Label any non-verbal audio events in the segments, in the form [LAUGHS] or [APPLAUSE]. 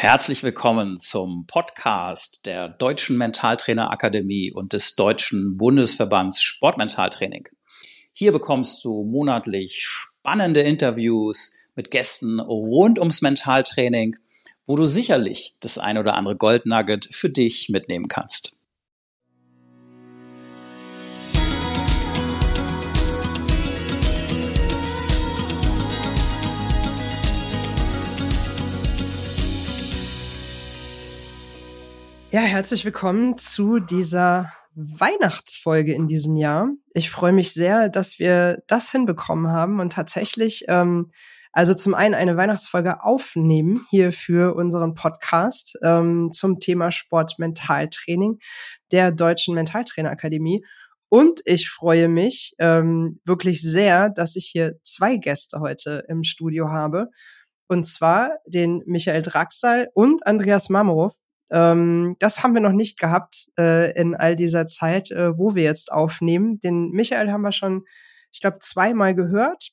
Herzlich willkommen zum Podcast der Deutschen Mentaltrainer Akademie und des Deutschen Bundesverbands Sportmentaltraining. Hier bekommst du monatlich spannende Interviews mit Gästen rund ums Mentaltraining, wo du sicherlich das ein oder andere Goldnugget für dich mitnehmen kannst. Ja, herzlich willkommen zu dieser Weihnachtsfolge in diesem Jahr. Ich freue mich sehr, dass wir das hinbekommen haben und tatsächlich, ähm, also zum einen eine Weihnachtsfolge aufnehmen hier für unseren Podcast ähm, zum Thema Sport-Mentaltraining der Deutschen Mentaltrainerakademie. Und ich freue mich ähm, wirklich sehr, dass ich hier zwei Gäste heute im Studio habe. Und zwar den Michael Draxal und Andreas Mamorow ähm, das haben wir noch nicht gehabt äh, in all dieser Zeit, äh, wo wir jetzt aufnehmen. Den Michael haben wir schon, ich glaube, zweimal gehört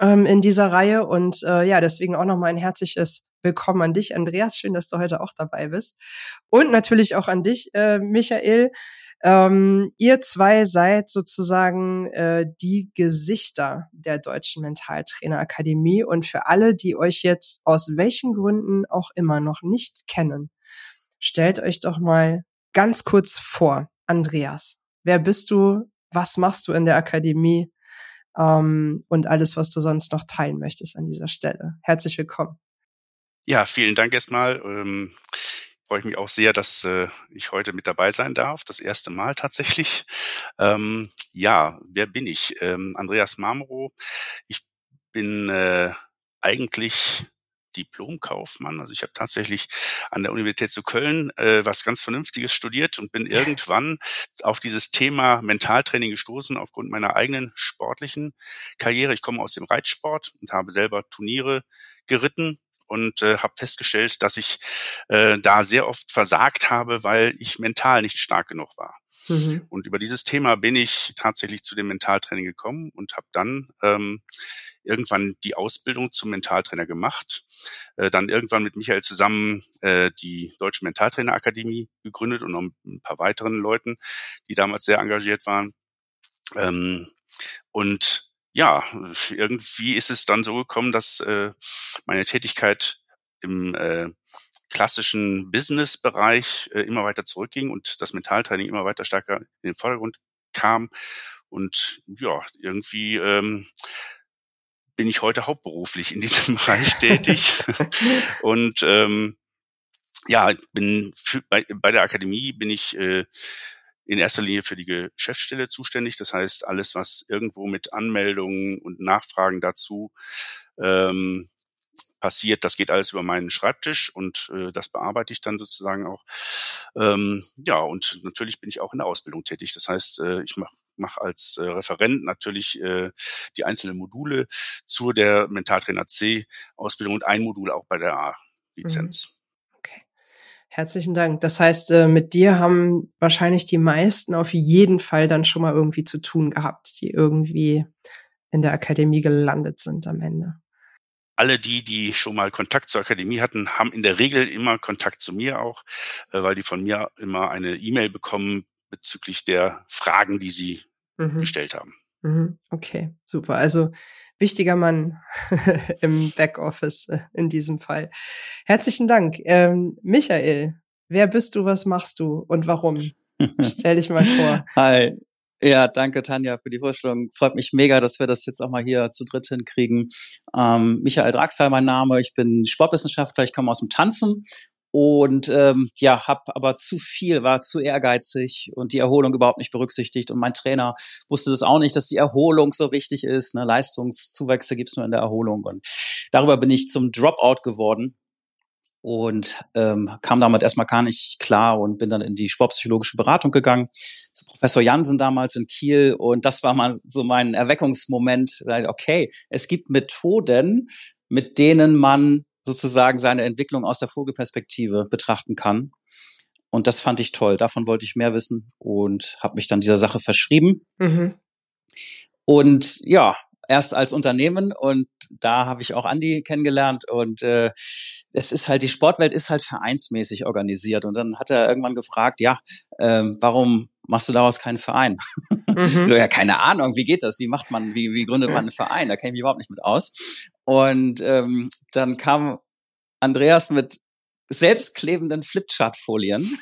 ähm, in dieser Reihe. Und äh, ja, deswegen auch nochmal ein herzliches Willkommen an dich, Andreas. Schön, dass du heute auch dabei bist. Und natürlich auch an dich, äh, Michael. Ähm, ihr zwei seid sozusagen äh, die Gesichter der Deutschen Mentaltrainerakademie. Und für alle, die euch jetzt aus welchen Gründen auch immer noch nicht kennen, stellt euch doch mal ganz kurz vor, Andreas. Wer bist du? Was machst du in der Akademie? Ähm, und alles, was du sonst noch teilen möchtest an dieser Stelle. Herzlich willkommen. Ja, vielen Dank erstmal. Ähm, freue ich mich auch sehr, dass äh, ich heute mit dabei sein darf. Das erste Mal tatsächlich. [LAUGHS] Ähm, ja, wer bin ich? Ähm, Andreas Marmoro. Ich bin äh, eigentlich Diplomkaufmann. Also ich habe tatsächlich an der Universität zu Köln äh, was ganz Vernünftiges studiert und bin irgendwann auf dieses Thema Mentaltraining gestoßen aufgrund meiner eigenen sportlichen Karriere. Ich komme aus dem Reitsport und habe selber Turniere geritten und äh, habe festgestellt, dass ich äh, da sehr oft versagt habe, weil ich mental nicht stark genug war. Mhm. Und über dieses Thema bin ich tatsächlich zu dem Mentaltraining gekommen und habe dann ähm, irgendwann die Ausbildung zum Mentaltrainer gemacht, äh, dann irgendwann mit Michael zusammen äh, die Deutsche Mentaltrainerakademie gegründet und noch ein paar weiteren Leuten, die damals sehr engagiert waren. Ähm, und ja, irgendwie ist es dann so gekommen, dass äh, meine Tätigkeit im äh, klassischen Business-Bereich äh, immer weiter zurückging und das Mentaltraining immer weiter stärker in den Vordergrund kam. Und ja, irgendwie ähm, bin ich heute hauptberuflich in diesem [LAUGHS] Bereich tätig. [LAUGHS] und ähm, ja, bin für, bei, bei der Akademie bin ich äh, in erster Linie für die Geschäftsstelle zuständig. Das heißt, alles, was irgendwo mit Anmeldungen und Nachfragen dazu ähm, passiert, das geht alles über meinen Schreibtisch und äh, das bearbeite ich dann sozusagen auch. Ähm, ja, und natürlich bin ich auch in der Ausbildung tätig. Das heißt, äh, ich mache mach als äh, Referent natürlich äh, die einzelnen Module zu der Mentaltrainer C Ausbildung und ein Modul auch bei der A Lizenz. Mhm. Okay. Herzlichen Dank. Das heißt, äh, mit dir haben wahrscheinlich die meisten auf jeden Fall dann schon mal irgendwie zu tun gehabt, die irgendwie in der Akademie gelandet sind am Ende alle die, die schon mal Kontakt zur Akademie hatten, haben in der Regel immer Kontakt zu mir auch, äh, weil die von mir immer eine E-Mail bekommen bezüglich der Fragen, die sie mhm. gestellt haben. Mhm. Okay, super. Also wichtiger Mann [LAUGHS] im Backoffice äh, in diesem Fall. Herzlichen Dank. Ähm, Michael, wer bist du, was machst du und warum? [LAUGHS] Stell dich mal vor. Hi, ja, danke Tanja für die Vorstellung. Freut mich mega, dass wir das jetzt auch mal hier zu dritt hinkriegen. Ähm, Michael Draxal mein Name. Ich bin Sportwissenschaftler. Ich komme aus dem Tanzen und ähm, ja, habe aber zu viel, war zu ehrgeizig und die Erholung überhaupt nicht berücksichtigt. Und mein Trainer wusste das auch nicht, dass die Erholung so wichtig ist. Ne? Leistungszuwächse gibt's nur in der Erholung. Und darüber bin ich zum Dropout geworden und ähm, kam damit erstmal gar nicht klar und bin dann in die sportpsychologische Beratung gegangen zu Professor Jansen damals in Kiel und das war mal so mein Erweckungsmoment. Okay, es gibt Methoden, mit denen man sozusagen seine Entwicklung aus der Vogelperspektive betrachten kann. Und das fand ich toll. Davon wollte ich mehr wissen und habe mich dann dieser Sache verschrieben. Mhm. Und ja, erst als Unternehmen und da habe ich auch Andi kennengelernt und äh, es ist halt die Sportwelt ist halt vereinsmäßig organisiert und dann hat er irgendwann gefragt, ja, ähm, warum machst du daraus keinen Verein? Mhm. [LAUGHS] so, ja, keine Ahnung, wie geht das? Wie macht man, wie, wie gründet man einen Verein? Da kenne ich mich überhaupt nicht mit aus. Und ähm, dann kam Andreas mit selbstklebenden Flipchart-Folien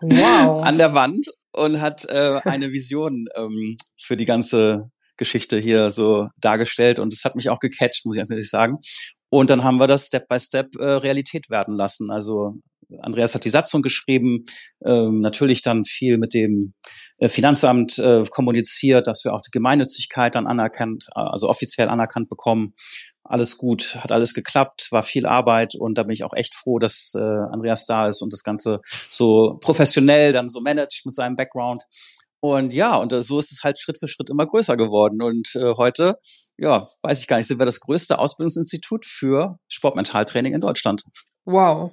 wow. an der Wand und hat äh, eine Vision ähm, für die ganze Geschichte hier so dargestellt und es hat mich auch gecatcht, muss ich ehrlich sagen. Und dann haben wir das Step by Step äh, Realität werden lassen. Also Andreas hat die Satzung geschrieben, ähm, natürlich dann viel mit dem äh, Finanzamt äh, kommuniziert, dass wir auch die Gemeinnützigkeit dann anerkannt, also offiziell anerkannt bekommen. Alles gut, hat alles geklappt, war viel Arbeit und da bin ich auch echt froh, dass äh, Andreas da ist und das Ganze so professionell dann so managt mit seinem Background. Und ja, und so ist es halt Schritt für Schritt immer größer geworden. Und äh, heute, ja, weiß ich gar nicht, sind wir das größte Ausbildungsinstitut für Sportmentaltraining in Deutschland. Wow.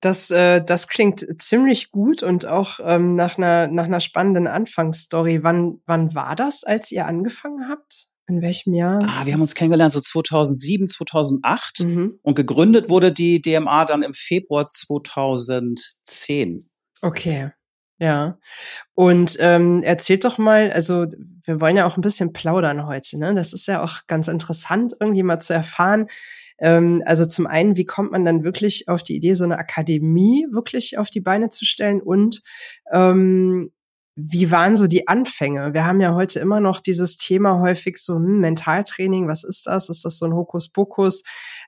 Das, äh, das klingt ziemlich gut und auch ähm, nach einer nach einer spannenden Anfangsstory. Wann wann war das, als ihr angefangen habt? In welchem Jahr? Ah, wir haben uns kennengelernt so 2007, 2008 mhm. und gegründet wurde die DMA dann im Februar 2010. Okay. Ja. Und ähm, erzählt doch mal, also wir wollen ja auch ein bisschen plaudern heute, ne? Das ist ja auch ganz interessant, irgendwie mal zu erfahren. Ähm, also zum einen, wie kommt man dann wirklich auf die Idee, so eine Akademie wirklich auf die Beine zu stellen und ähm, wie waren so die Anfänge? Wir haben ja heute immer noch dieses Thema häufig so hm, Mentaltraining. Was ist das? Ist das so ein Hokuspokus?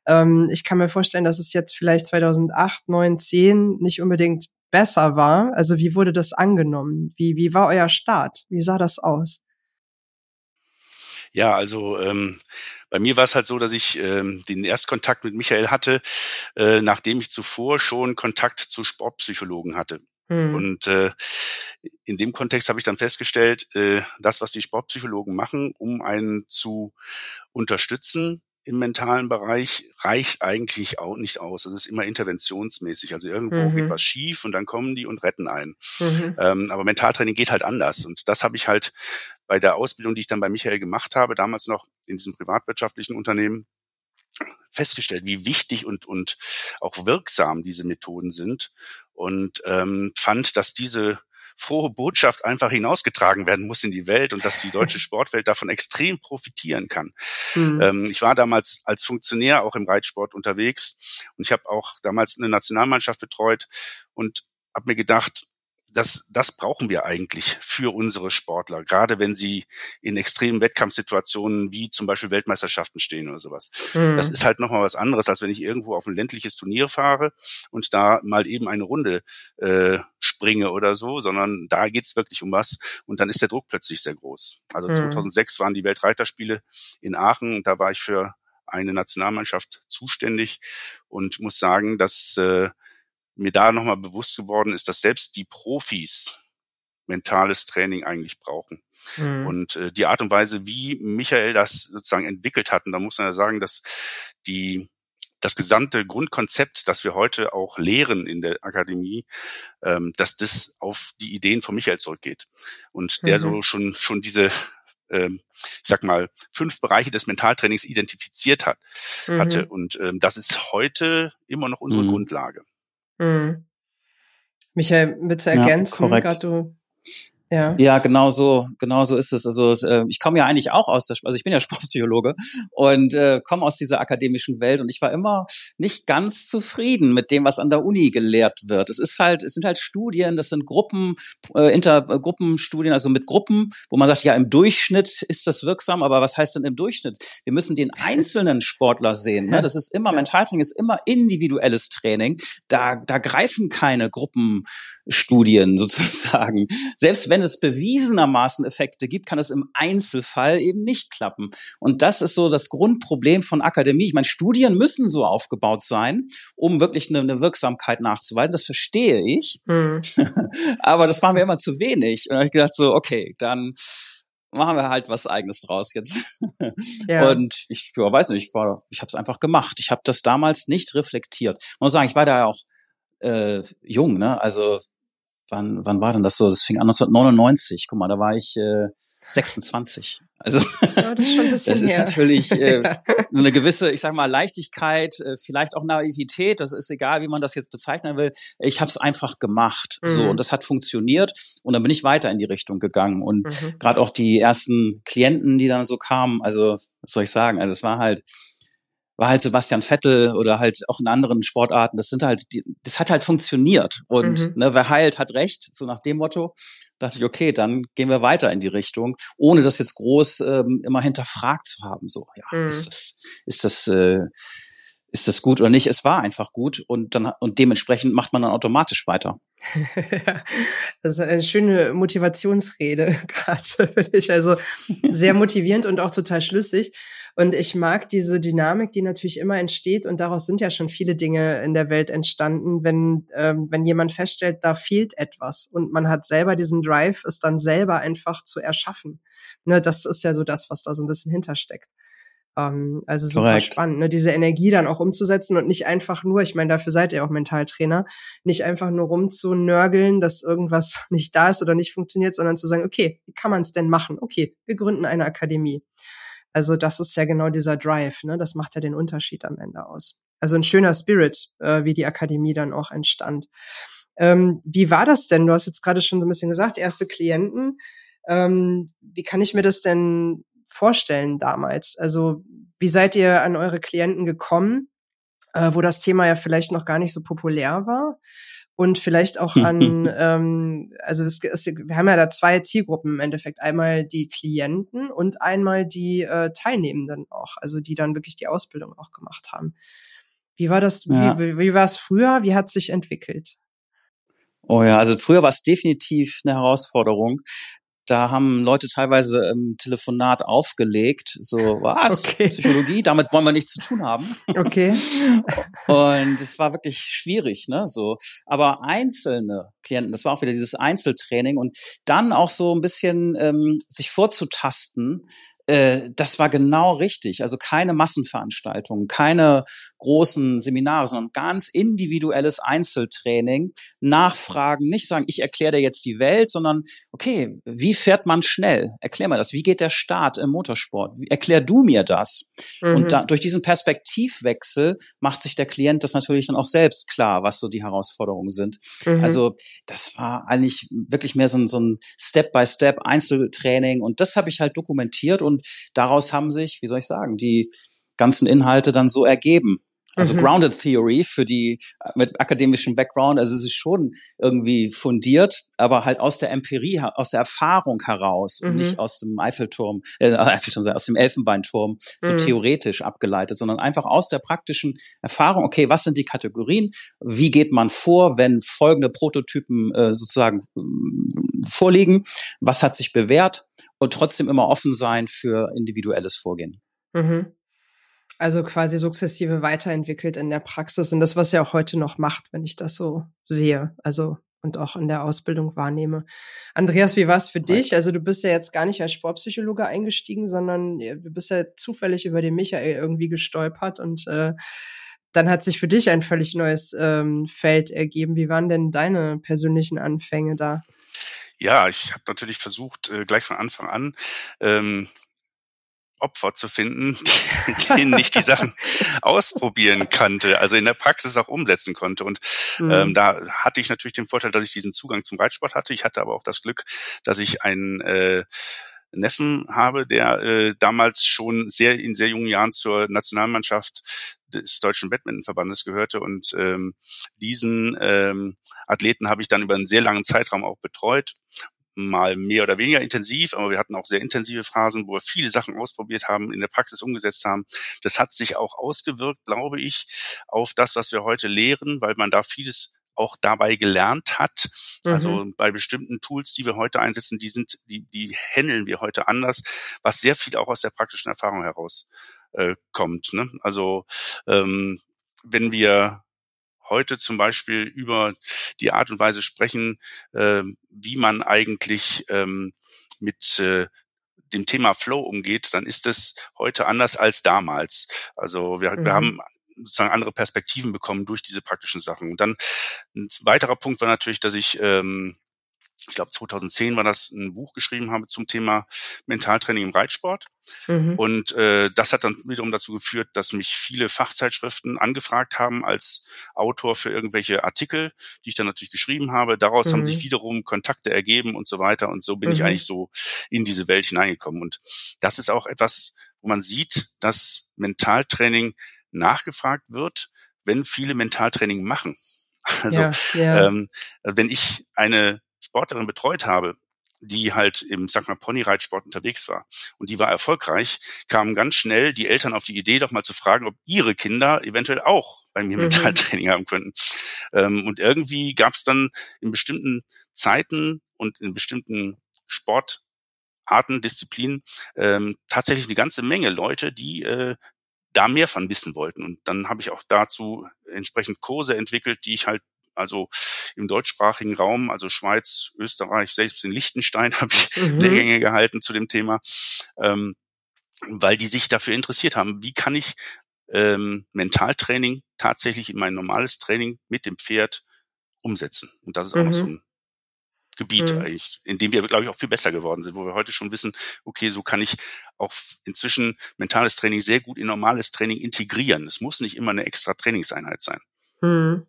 Ähm, ich kann mir vorstellen, dass es jetzt vielleicht 2008, 9, 10 nicht unbedingt besser war? Also wie wurde das angenommen? Wie, wie war euer Start? Wie sah das aus? Ja, also ähm, bei mir war es halt so, dass ich ähm, den Erstkontakt mit Michael hatte, äh, nachdem ich zuvor schon Kontakt zu Sportpsychologen hatte. Hm. Und äh, in dem Kontext habe ich dann festgestellt, äh, das, was die Sportpsychologen machen, um einen zu unterstützen, im mentalen Bereich reicht eigentlich auch nicht aus. Das ist immer interventionsmäßig. Also irgendwo mhm. geht was schief und dann kommen die und retten einen. Mhm. Ähm, aber Mentaltraining geht halt anders. Und das habe ich halt bei der Ausbildung, die ich dann bei Michael gemacht habe, damals noch in diesem privatwirtschaftlichen Unternehmen, festgestellt, wie wichtig und, und auch wirksam diese Methoden sind und ähm, fand, dass diese frohe Botschaft einfach hinausgetragen werden muss in die Welt und dass die deutsche [LAUGHS] Sportwelt davon extrem profitieren kann. Mhm. Ähm, ich war damals als Funktionär auch im Reitsport unterwegs und ich habe auch damals eine Nationalmannschaft betreut und habe mir gedacht, das, das brauchen wir eigentlich für unsere Sportler, gerade wenn sie in extremen Wettkampfsituationen wie zum Beispiel Weltmeisterschaften stehen oder sowas. Mhm. Das ist halt nochmal was anderes, als wenn ich irgendwo auf ein ländliches Turnier fahre und da mal eben eine Runde äh, springe oder so, sondern da geht's wirklich um was und dann ist der Druck plötzlich sehr groß. Also mhm. 2006 waren die Weltreiterspiele in Aachen und da war ich für eine Nationalmannschaft zuständig und muss sagen, dass äh, mir da nochmal bewusst geworden ist, dass selbst die Profis mentales Training eigentlich brauchen. Mhm. Und äh, die Art und Weise, wie Michael das sozusagen entwickelt hat, und da muss man ja sagen, dass die das gesamte Grundkonzept, das wir heute auch lehren in der Akademie, ähm, dass das auf die Ideen von Michael zurückgeht. Und der mhm. so schon, schon diese, ähm, ich sag mal, fünf Bereiche des Mentaltrainings identifiziert hat, mhm. hatte. Und ähm, das ist heute immer noch unsere mhm. Grundlage. Mhm. Michael, bitte ergänzen, ja, du ja. ja, genau so, genau so ist es. Also äh, ich komme ja eigentlich auch aus der, also ich bin ja [LAUGHS] Sportpsychologe und äh, komme aus dieser akademischen Welt und ich war immer nicht ganz zufrieden mit dem, was an der Uni gelehrt wird. Es ist halt, es sind halt Studien, das sind Gruppen, äh, Intergruppenstudien, also mit Gruppen, wo man sagt, ja im Durchschnitt ist das wirksam, aber was heißt denn im Durchschnitt? Wir müssen den einzelnen Sportler sehen. Ne? Das ist immer Mentaltraining, ist immer individuelles Training. Da, da greifen keine Gruppenstudien [LAUGHS] sozusagen. Selbst wenn es bewiesenermaßen Effekte gibt, kann es im Einzelfall eben nicht klappen. Und das ist so das Grundproblem von Akademie. Ich meine, Studien müssen so aufgebaut sein, um wirklich eine, eine Wirksamkeit nachzuweisen. Das verstehe ich. Mhm. [LAUGHS] Aber das war mir immer zu wenig. Und da habe ich gedacht so, okay, dann machen wir halt was eigenes draus jetzt. Ja. [LAUGHS] Und ich ja, weiß nicht, ich war, ich habe es einfach gemacht. Ich habe das damals nicht reflektiert. Ich muss sagen, ich war da ja auch äh, jung, ne? Also wann, wann war denn das so? Das fing an 1999. Guck mal, da war ich äh, 26. Also ja, das ist, [LAUGHS] das ist natürlich äh, Ja. [LAUGHS] so eine gewisse, ich sag mal, Leichtigkeit, äh, vielleicht auch Naivität, das ist egal, wie man das jetzt bezeichnen will. Ich habe es einfach gemacht. So, Mhm. und das hat funktioniert und dann bin ich weiter in die Richtung gegangen. Und Mhm. gerade auch die ersten Klienten, die dann so kamen, also was soll ich sagen, also es war halt war halt Sebastian Vettel oder halt auch in anderen Sportarten, das sind halt, die, das hat halt funktioniert. Und Mhm. ne, wer heilt, hat recht, so nach dem Motto. Dachte ich, okay, dann gehen wir weiter in die Richtung, ohne das jetzt groß ähm, immer hinterfragt zu haben. So, ja, Mhm. ist das, ist das, äh, ist das gut oder nicht? Es war einfach gut und dann und dementsprechend macht man dann automatisch weiter. [LAUGHS] Das ist eine schöne Motivationsrede [LAUGHS] gerade, finde ich. Also sehr motivierend und auch total schlüssig. Und ich mag diese Dynamik, die natürlich immer entsteht. Und daraus sind ja schon viele Dinge in der Welt entstanden, wenn, ähm, wenn jemand feststellt, da fehlt etwas und man hat selber diesen Drive, es dann selber einfach zu erschaffen. Ne, das ist ja so das, was da so ein bisschen hintersteckt. Ähm, also super Korrekt. spannend, ne, diese Energie dann auch umzusetzen und nicht einfach nur, ich meine, dafür seid ihr auch Mentaltrainer, nicht einfach nur rumzunörgeln, dass irgendwas [LAUGHS] nicht da ist oder nicht funktioniert, sondern zu sagen, okay, wie kann man es denn machen? Okay, wir gründen eine Akademie. Also das ist ja genau dieser Drive, ne? Das macht ja den Unterschied am Ende aus. Also ein schöner Spirit, äh, wie die Akademie dann auch entstand. Ähm, wie war das denn? Du hast jetzt gerade schon so ein bisschen gesagt, erste Klienten. Ähm, wie kann ich mir das denn vorstellen damals? Also wie seid ihr an eure Klienten gekommen, äh, wo das Thema ja vielleicht noch gar nicht so populär war? Und vielleicht auch an, [LAUGHS] ähm, also es, es, wir haben ja da zwei Zielgruppen im Endeffekt. Einmal die Klienten und einmal die äh, Teilnehmenden auch, also die dann wirklich die Ausbildung auch gemacht haben. Wie war das, Ja. wie, wie, wie war es früher? Wie hat es sich entwickelt? Oh ja, also früher war es definitiv eine Herausforderung. Da haben Leute teilweise im Telefonat aufgelegt, so was, Okay. Psychologie, damit wollen wir nichts zu tun haben. Okay. Und es war wirklich schwierig, ne, so. Aber einzelne Klienten, das war auch wieder dieses Einzeltraining und dann auch so ein bisschen ähm, sich vorzutasten, äh, das war genau richtig. Also keine Massenveranstaltungen, keine großen Seminare, sondern ganz individuelles Einzeltraining. Nachfragen, nicht sagen, ich erkläre dir jetzt die Welt, sondern okay, wie fährt man schnell? Erklär mir das. Wie geht der Start im Motorsport? Wie, erklär du mir das. Mhm. Und da, durch diesen Perspektivwechsel macht sich der Klient das natürlich dann auch selbst klar, was so die Herausforderungen sind. Mhm. Also das war eigentlich wirklich mehr so ein, so ein Step-by-Step Einzeltraining und das habe ich halt dokumentiert und daraus haben sich, wie soll ich sagen, die ganzen Inhalte dann so ergeben. Also Mhm. Grounded Theory für die äh, mit akademischem Background, also es ist schon irgendwie fundiert, aber halt aus der Empirie, aus der Erfahrung heraus und Mhm. nicht aus dem Eiffelturm, äh, Eiffelturm, aus dem Elfenbeinturm so Mhm. theoretisch abgeleitet, sondern einfach aus der praktischen Erfahrung, okay, was sind die Kategorien, wie geht man vor, wenn folgende Prototypen äh, sozusagen ähm, vorliegen, was hat sich bewährt und trotzdem immer offen sein für individuelles Vorgehen. Mhm. Also quasi sukzessive weiterentwickelt in der Praxis und das, was er auch heute noch macht, wenn ich das so sehe. Also und auch in der Ausbildung wahrnehme. Andreas, wie war es für dich? Also du bist ja jetzt gar nicht als Sportpsychologe eingestiegen, sondern äh, du bist ja zufällig über den Michael irgendwie gestolpert und äh, dann hat sich für dich ein völlig neues ähm, Feld ergeben. Wie waren denn deine persönlichen Anfänge da? Ja, ich habe natürlich versucht, äh, gleich von Anfang an ähm, Opfer zu finden, [LAUGHS] denen ich die Sachen ausprobieren kannte, also in der Praxis auch umsetzen konnte. Und Mhm. ähm, da hatte ich natürlich den Vorteil, dass ich diesen Zugang zum Reitsport hatte. Ich hatte aber auch das Glück, dass ich einen äh, Neffen habe, der äh, damals schon sehr in sehr jungen Jahren zur Nationalmannschaft des Deutschen Badmintonverbandes gehörte und ähm, diesen ähm, Athleten habe ich dann über einen sehr langen Zeitraum auch betreut mal mehr oder weniger intensiv, aber wir hatten auch sehr intensive Phasen, wo wir viele Sachen ausprobiert haben, in der Praxis umgesetzt haben. Das hat sich auch ausgewirkt, glaube ich, auf das, was wir heute lehren, weil man da vieles auch dabei gelernt hat. Also bei bestimmten Tools, die wir heute einsetzen, die sind, die, die handeln wir heute anders, was sehr viel auch aus der praktischen Erfahrung heraus äh, kommt. Ne? Also ähm, wenn wir heute zum Beispiel über die Art und Weise sprechen, äh, wie man eigentlich ähm, mit äh, dem Thema Flow umgeht, dann ist es heute anders als damals. Also wir, Mhm. wir haben sozusagen andere Perspektiven bekommen durch diese praktischen Sachen. Und dann ein weiterer Punkt war natürlich, dass ich ähm, ich glaube 2010 war das, ein Buch geschrieben habe zum Thema Mentaltraining im Reitsport. Mhm. Und äh, das hat dann wiederum dazu geführt, dass mich viele Fachzeitschriften angefragt haben als Autor für irgendwelche Artikel, die ich dann natürlich geschrieben habe. Daraus mhm. haben sich wiederum Kontakte ergeben und so weiter. Und so bin mhm. ich eigentlich so in diese Welt hineingekommen. Und das ist auch etwas, wo man sieht, dass Mentaltraining nachgefragt wird, wenn viele Mentaltraining machen. [LAUGHS] Also ja, ja. Ähm, wenn ich eine Sportlerin betreut habe, die halt im, sag mal, Ponyreitsport unterwegs war und die war erfolgreich, kamen ganz schnell die Eltern auf die Idee, doch mal zu fragen, ob ihre Kinder eventuell auch bei mir mhm. Mentaltraining haben könnten. Ähm, und irgendwie gab es dann in bestimmten Zeiten und in bestimmten Sportarten, Disziplinen ähm, tatsächlich eine ganze Menge Leute, die äh, da mehr von wissen wollten. Und dann habe ich auch dazu entsprechend Kurse entwickelt, die ich halt also im deutschsprachigen Raum, also Schweiz, Österreich, selbst in Liechtenstein [LAUGHS] habe ich mhm. Lehrgänge gehalten zu dem Thema, ähm, weil die sich dafür interessiert haben, wie kann ich ähm, Mentaltraining tatsächlich in mein normales Training mit dem Pferd umsetzen. Und das ist auch mhm. noch so mhm. ein Gebiet mhm. eigentlich, in dem wir, glaube ich, auch viel besser geworden sind, wo wir heute schon wissen, okay, so kann ich auch inzwischen mentales Training sehr gut in normales Training integrieren. Es muss nicht immer eine extra Trainingseinheit sein. Mhm.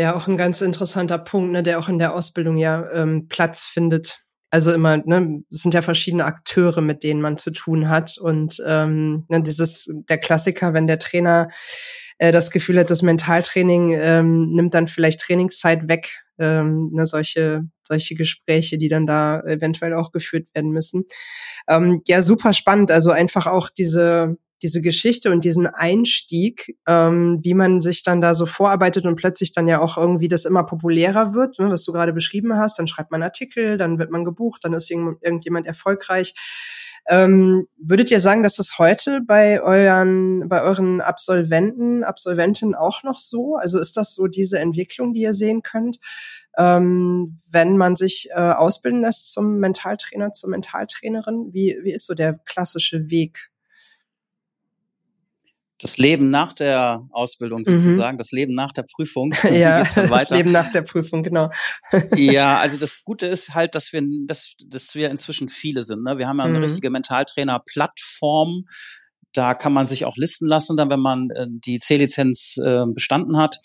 Ja, auch ein ganz interessanter Punkt, ne, der auch in der Ausbildung ja ähm, Platz findet. Also immer, ne, es sind ja verschiedene Akteure, mit denen man zu tun hat. Und ähm, ne, dieses, der Klassiker, wenn der Trainer äh, das Gefühl hat, das Mentaltraining ähm, nimmt dann vielleicht Trainingszeit weg, ähm, ne, solche, solche Gespräche, die dann da eventuell auch geführt werden müssen. Ähm, ja, super spannend. Also einfach auch diese, diese Geschichte und diesen Einstieg, ähm, wie man sich dann da so vorarbeitet und plötzlich dann ja auch irgendwie das immer populärer wird, ne, was du gerade beschrieben hast. Dann schreibt man Artikel, dann wird man gebucht, dann ist irgendjemand erfolgreich. Ähm, würdet ihr sagen, dass das heute bei euren, bei euren Absolventen, Absolventinnen auch noch so? Also ist das so diese Entwicklung, die ihr sehen könnt, ähm, wenn man sich äh, ausbilden lässt zum Mentaltrainer, zur Mentaltrainerin? Wie, wie ist so der klassische Weg? Das Leben nach der Ausbildung mhm. sozusagen, mhm. das Leben nach der Prüfung. [LAUGHS] ja, das Leben nach der Prüfung, genau. [LAUGHS] ja, [LAUGHS] also das Gute ist halt, dass wir, dass, dass wir inzwischen viele sind. Ne? Wir haben ja eine mhm. richtige Mentaltrainer-Plattform. Da kann man sich auch listen lassen, dann wenn man äh, die C-Lizenz äh, bestanden hat.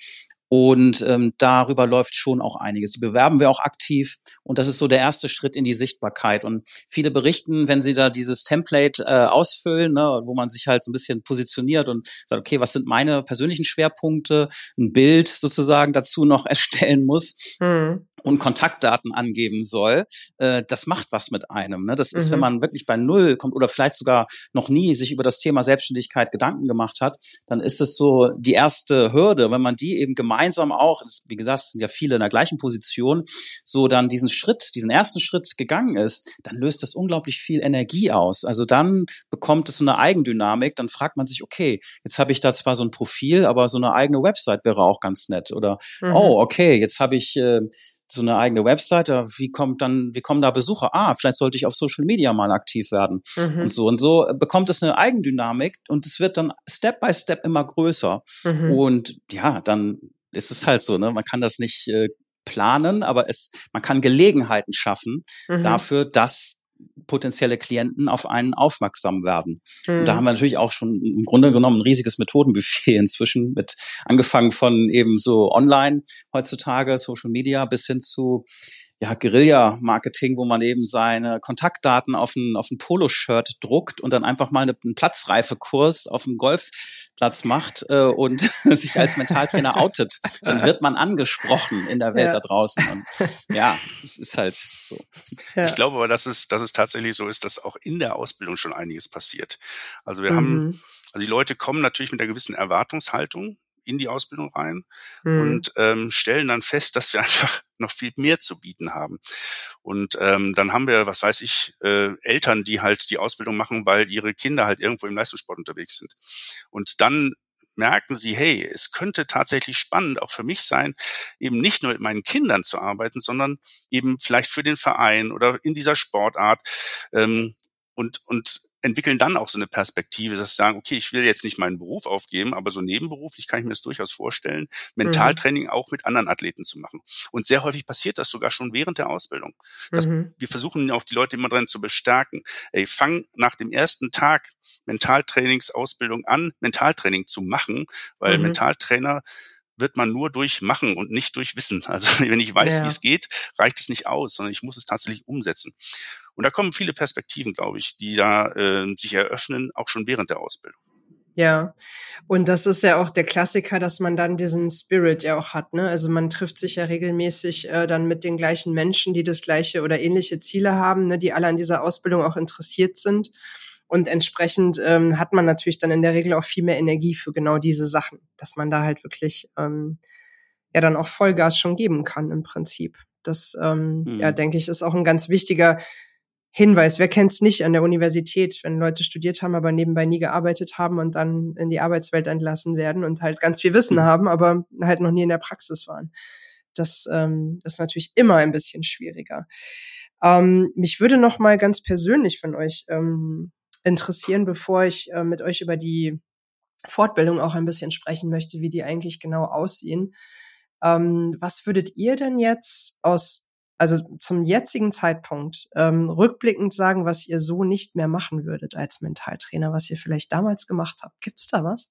Und ähm, darüber läuft schon auch einiges. Die bewerben wir auch aktiv. Und das ist so der erste Schritt in die Sichtbarkeit. Und viele berichten, wenn sie da dieses Template äh, ausfüllen, ne, wo man sich halt so ein bisschen positioniert und sagt, okay, was sind meine persönlichen Schwerpunkte, ein Bild sozusagen dazu noch [LAUGHS] erstellen muss. Mhm und Kontaktdaten angeben soll, äh, das macht was mit einem. Ne? Das ist, mhm. wenn man wirklich bei Null kommt oder vielleicht sogar noch nie sich über das Thema Selbstständigkeit Gedanken gemacht hat, dann ist es so die erste Hürde. Wenn man die eben gemeinsam auch, wie gesagt, es sind ja viele in der gleichen Position, so dann diesen Schritt, diesen ersten Schritt gegangen ist, dann löst das unglaublich viel Energie aus. Also dann bekommt es so eine Eigendynamik, dann fragt man sich, okay, jetzt habe ich da zwar so ein Profil, aber so eine eigene Website wäre auch ganz nett. Oder, mhm. oh, okay, jetzt habe ich äh, so eine eigene Website, wie kommt dann, wie kommen da Besucher? Ah, vielleicht sollte ich auf Social Media mal aktiv werden mhm. und so und so bekommt es eine Eigendynamik und es wird dann Step by Step immer größer mhm. und ja, dann ist es halt so, ne? Man kann das nicht äh, planen, aber es, man kann Gelegenheiten schaffen mhm. dafür, dass potenzielle Klienten auf einen aufmerksam werden. Mhm. Und da hm. haben wir natürlich auch schon im Grunde genommen ein riesiges Methodenbuffet [LAUGHS] inzwischen mit angefangen von eben so online heutzutage, Social Media bis hin zu ja, Guerilla-Marketing, wo man eben seine Kontaktdaten auf ein, auf ein Poloshirt druckt und dann einfach mal einen Platzreifekurs auf dem Golfplatz macht äh, und [LAUGHS] sich als Mentaltrainer outet. Dann wird man angesprochen in der Welt ja. da draußen. Und ja, es ist halt so. Ja. Ich glaube aber, dass es, dass es tatsächlich so ist, dass auch in der Ausbildung schon einiges passiert. Also wir mhm. haben, also die Leute kommen natürlich mit einer gewissen Erwartungshaltung in die Ausbildung rein mhm. und ähm, stellen dann fest, dass wir [LAUGHS] einfach noch viel mehr zu bieten haben. Und ähm, dann haben wir, was weiß ich, äh, Eltern, die halt die Ausbildung machen, weil ihre Kinder halt irgendwo im Leistungssport unterwegs sind. Und dann merken sie, hey, es könnte tatsächlich spannend auch für mich sein, eben nicht nur mit meinen Kindern zu arbeiten, sondern eben vielleicht für den Verein oder in dieser Sportart. Ähm, und, und entwickeln dann auch so eine Perspektive, dass sie sagen, okay, ich will jetzt nicht meinen Beruf aufgeben, aber so nebenberuflich kann ich mir das durchaus vorstellen, Mentaltraining mhm. auch mit anderen Athleten zu machen. Und sehr häufig passiert das sogar schon während der Ausbildung. Mhm. Wir versuchen auch die Leute immer dran zu bestärken. Ey, fang nach dem ersten Tag Mentaltrainingsausbildung an, Mentaltraining zu machen, weil mhm. Mentaltrainer wird man nur durch Machen und nicht durch Wissen. Also [LAUGHS] wenn ich weiß, ja. wie es geht, reicht es nicht aus, sondern ich muss es tatsächlich umsetzen. Und da kommen viele Perspektiven, glaube ich, die da äh, sich eröffnen, auch schon während der Ausbildung. Ja, und das ist ja auch der Klassiker, dass man dann diesen Spirit ja auch hat. Ne? Also man trifft sich ja regelmäßig äh, dann mit den gleichen Menschen, die das gleiche oder ähnliche Ziele haben, ne? die alle an dieser Ausbildung auch interessiert sind. Und entsprechend ähm, hat man natürlich dann in der Regel auch viel mehr Energie für genau diese Sachen, dass man da halt wirklich ähm, ja dann auch Vollgas schon geben kann im Prinzip. Das, ähm, mhm. ja, denke ich, ist auch ein ganz wichtiger Hinweis. Wer kennt es nicht an der Universität, wenn Leute studiert haben, aber nebenbei nie gearbeitet haben und dann in die Arbeitswelt entlassen werden und halt ganz viel Wissen mhm. haben, aber halt noch nie in der Praxis waren. Das ähm, ist natürlich immer ein bisschen schwieriger. Ähm, mich würde noch mal ganz persönlich von euch ähm, interessieren, bevor ich äh, mit euch über die Fortbildung auch ein bisschen sprechen möchte, wie die eigentlich genau aussehen. Ähm, was würdet ihr denn jetzt aus also zum jetzigen Zeitpunkt ähm, rückblickend sagen, was ihr so nicht mehr machen würdet als Mentaltrainer, was ihr vielleicht damals gemacht habt? Gibt's da was?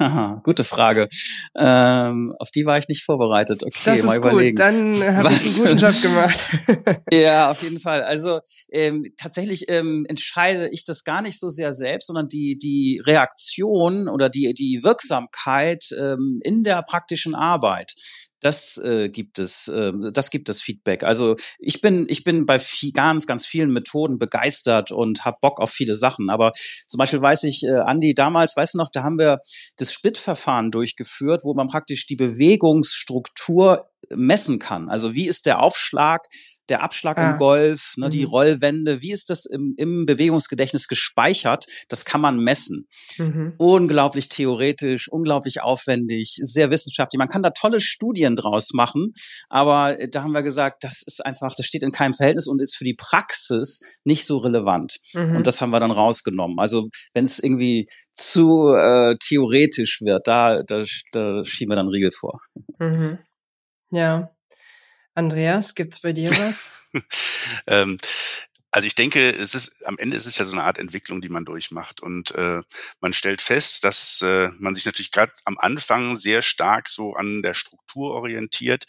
Aha, gute Frage. Ähm, auf die war ich nicht vorbereitet. Okay, das mal ist überlegen. Gut. Dann habe ich einen guten Job gemacht. [LAUGHS] ja, auf jeden Fall. Also ähm, tatsächlich ähm, entscheide ich das gar nicht so sehr selbst, sondern die die Reaktion oder die die Wirksamkeit ähm, in der praktischen Arbeit das äh, gibt es, äh, das gibt es Feedback. Also ich bin, ich bin bei viel, ganz, ganz vielen Methoden begeistert und habe Bock auf viele Sachen. Aber zum Beispiel weiß ich, äh, Andi, damals, weißt du noch, da haben wir das Split-Verfahren durchgeführt, wo man praktisch die Bewegungsstruktur messen kann. Also wie ist der Aufschlag der Abschlag ah. im Golf, ne, mhm. die Rollwände, wie ist das im, im Bewegungsgedächtnis gespeichert? Das kann man messen. Mhm. Unglaublich theoretisch, unglaublich aufwendig, sehr wissenschaftlich. Man kann da tolle Studien draus machen, aber äh, da haben wir gesagt, das ist einfach, das steht in keinem Verhältnis und ist für die Praxis nicht so relevant. Mhm. Und das haben wir dann rausgenommen. Also wenn es irgendwie zu äh, theoretisch wird, da, da, da schieben wir dann Riegel vor. Mhm. Ja. Andreas, gibt's bei dir was? [LAUGHS] ähm, also ich denke, es ist am Ende ist es ja so eine Art Entwicklung, die man durchmacht und äh, man stellt fest, dass äh, man sich natürlich gerade am Anfang sehr stark so an der Struktur orientiert.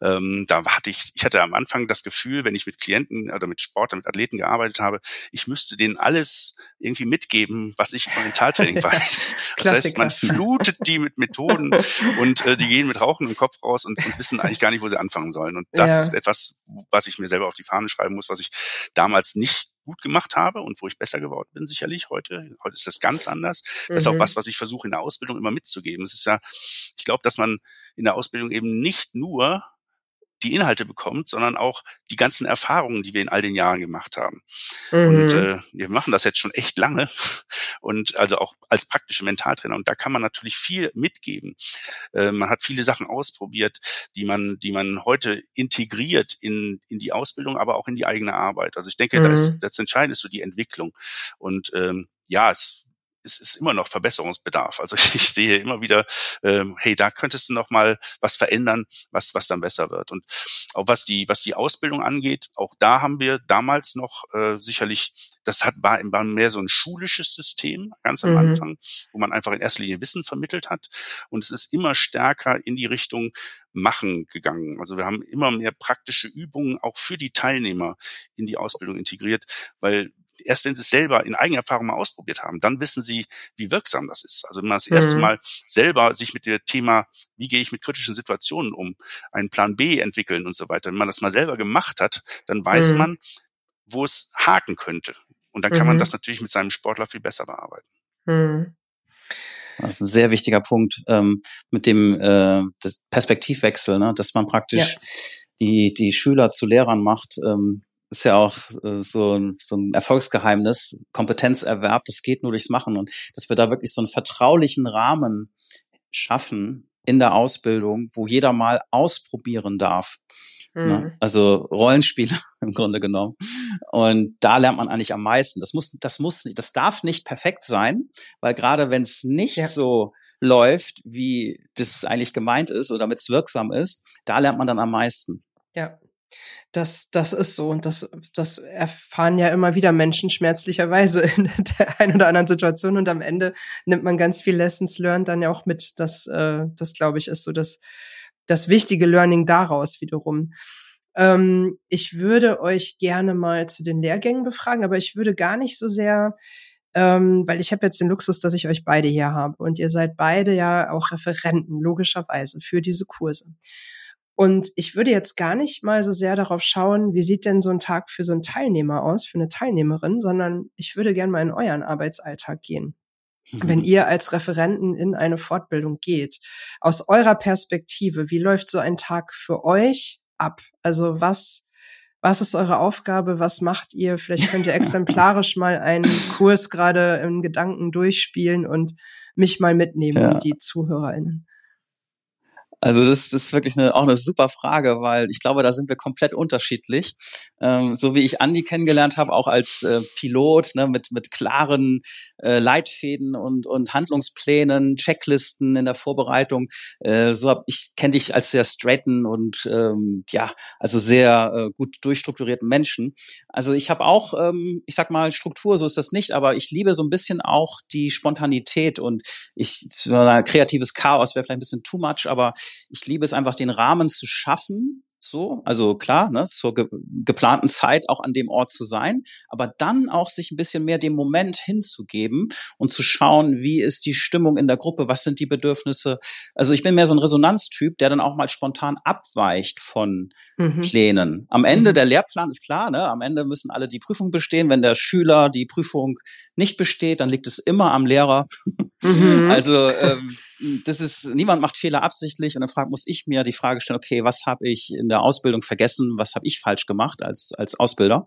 Ähm, da hatte ich, ich hatte am Anfang das Gefühl, wenn ich mit Klienten oder mit Sportlern, mit Athleten gearbeitet habe, ich müsste denen alles irgendwie mitgeben, was ich über Mentaltraining [LAUGHS] weiß. das heißt, man flutet die mit Methoden [LAUGHS] und äh, die gehen mit Rauchen im Kopf raus und, und wissen eigentlich gar nicht, wo sie anfangen sollen. Und das ja. ist etwas, was ich mir selber auf die Fahne schreiben muss, was ich damals damals nicht gut gemacht habe und wo ich besser geworden bin, sicherlich heute. Heute ist das ganz anders. Das mhm. ist auch mhm. was, was ich versuche in der Ausbildung immer mitzugeben. Es ist ja, ich glaube, dass man in der Ausbildung eben nicht nur die Inhalte bekommt, sondern auch die ganzen Erfahrungen, die wir in all den Jahren gemacht haben. Mhm. Und äh, wir machen das jetzt schon echt lange [LAUGHS] und also auch als praktische Mentaltrainer. Und da kann man natürlich viel mitgeben. Äh, man hat viele Sachen ausprobiert, die man, die man heute integriert in, in die Ausbildung, aber auch in die eigene Arbeit. Also ich denke, mhm. das, das Entscheidende ist so die Entwicklung. Und ähm, ja, es es ist immer noch Verbesserungsbedarf. Also [LAUGHS] ich sehe immer wieder, ähm, hey, da könntest du noch mal was verändern, was was dann besser wird. Und auch was die was die Ausbildung angeht, auch da haben wir damals noch äh, sicherlich, das hat war, war mehr so ein schulisches System ganz am mhm. Anfang, wo man einfach in erster Linie Wissen vermittelt hat. Und es ist immer stärker in die Richtung Machen gegangen. Also wir haben immer mehr praktische Übungen auch für die Teilnehmer in die Ausbildung integriert, weil erst wenn sie es selber in Eigenerfahrung mal ausprobiert haben, dann wissen sie, wie wirksam das ist. Also wenn man das mhm. erste Mal selber sich mit dem Thema, wie gehe ich mit kritischen Situationen um, einen Plan B entwickeln und so weiter, wenn man das mal selber gemacht hat, dann weiß mhm. man, wo es haken könnte. Und dann kann mhm. man das natürlich mit seinem Sportler viel besser bearbeiten. Mhm. Das ist ein sehr wichtiger Punkt ähm, mit dem äh, das Perspektivwechsel, ne? dass man praktisch ja. die, die Schüler zu Lehrern macht. Ähm, ist ja auch äh, so, ein, so ein Erfolgsgeheimnis, Kompetenzerwerb, das geht nur durchs Machen und dass wir da wirklich so einen vertraulichen Rahmen schaffen, in der Ausbildung, wo jeder mal ausprobieren darf. Ne? Mhm. Ne? Also Rollenspiele [LAUGHS] im Grunde genommen. Und da lernt man eigentlich am meisten. Das muss, das muss, das darf nicht perfekt sein, weil gerade wenn es nicht ja. so läuft, wie das eigentlich gemeint ist oder damit es wirksam ist, da lernt man dann am meisten. Ja, das, das ist so. Und das, das erfahren ja immer wieder Menschen schmerzlicherweise [LAUGHS] in der einen oder anderen Situation. Und am Ende nimmt man ganz viel Lessons learned dann ja auch mit. Das, äh, das glaube ich, ist so das, das wichtige Learning daraus wiederum. Ähm, ich würde euch gerne mal zu den Lehrgängen befragen, aber ich würde gar nicht so sehr ähm, weil ich habe jetzt den Luxus, dass ich euch beide hier habe und ihr seid beide ja auch Referenten, logischerweise, für diese Kurse. Und ich würde jetzt gar nicht mal so sehr darauf schauen, wie sieht denn so ein Tag für so einen Teilnehmer aus, für eine Teilnehmerin, sondern ich würde gerne mal in euren Arbeitsalltag gehen. Mhm. Wenn ihr als Referenten in eine Fortbildung geht, aus eurer Perspektive, wie läuft so ein Tag für euch ab? Also was, was ist eure Aufgabe? Was macht ihr? Vielleicht könnt ihr exemplarisch mal einen [LAUGHS] Kurs gerade in Gedanken durchspielen und mich mal mitnehmen, ja. die ZuhörerInnen. Also das, das ist wirklich eine, auch eine super Frage, weil ich glaube, da sind wir komplett unterschiedlich. Ähm, so wie ich Andi kennengelernt habe, auch als äh, Pilot ne, mit, mit klaren äh, Leitfäden und, und Handlungsplänen, Checklisten in der Vorbereitung. Äh, so hab ich kenne dich als sehr straighten und ähm, ja, also sehr äh, gut durchstrukturierten Menschen. Also ich habe auch, ähm, ich sag mal, Struktur, so ist das nicht, aber ich liebe so ein bisschen auch die Spontanität und ich so ein kreatives Chaos wäre vielleicht ein bisschen too much, aber ich liebe es einfach, den Rahmen zu schaffen, so, also klar, ne, zur ge geplanten Zeit auch an dem Ort zu sein, aber dann auch sich ein bisschen mehr dem Moment hinzugeben und zu schauen, wie ist die Stimmung in der Gruppe, was sind die Bedürfnisse. Also ich bin mehr so ein Resonanztyp, der dann auch mal spontan abweicht von mhm. Plänen. Am Ende, mhm. der Lehrplan ist klar, ne, am Ende müssen alle die Prüfung bestehen. Wenn der Schüler die Prüfung nicht besteht, dann liegt es immer am Lehrer. Mhm. Also ähm, das ist, niemand macht Fehler absichtlich und dann fragt, muss ich mir die Frage stellen, okay, was habe ich in der Ausbildung vergessen, was habe ich falsch gemacht als, als Ausbilder?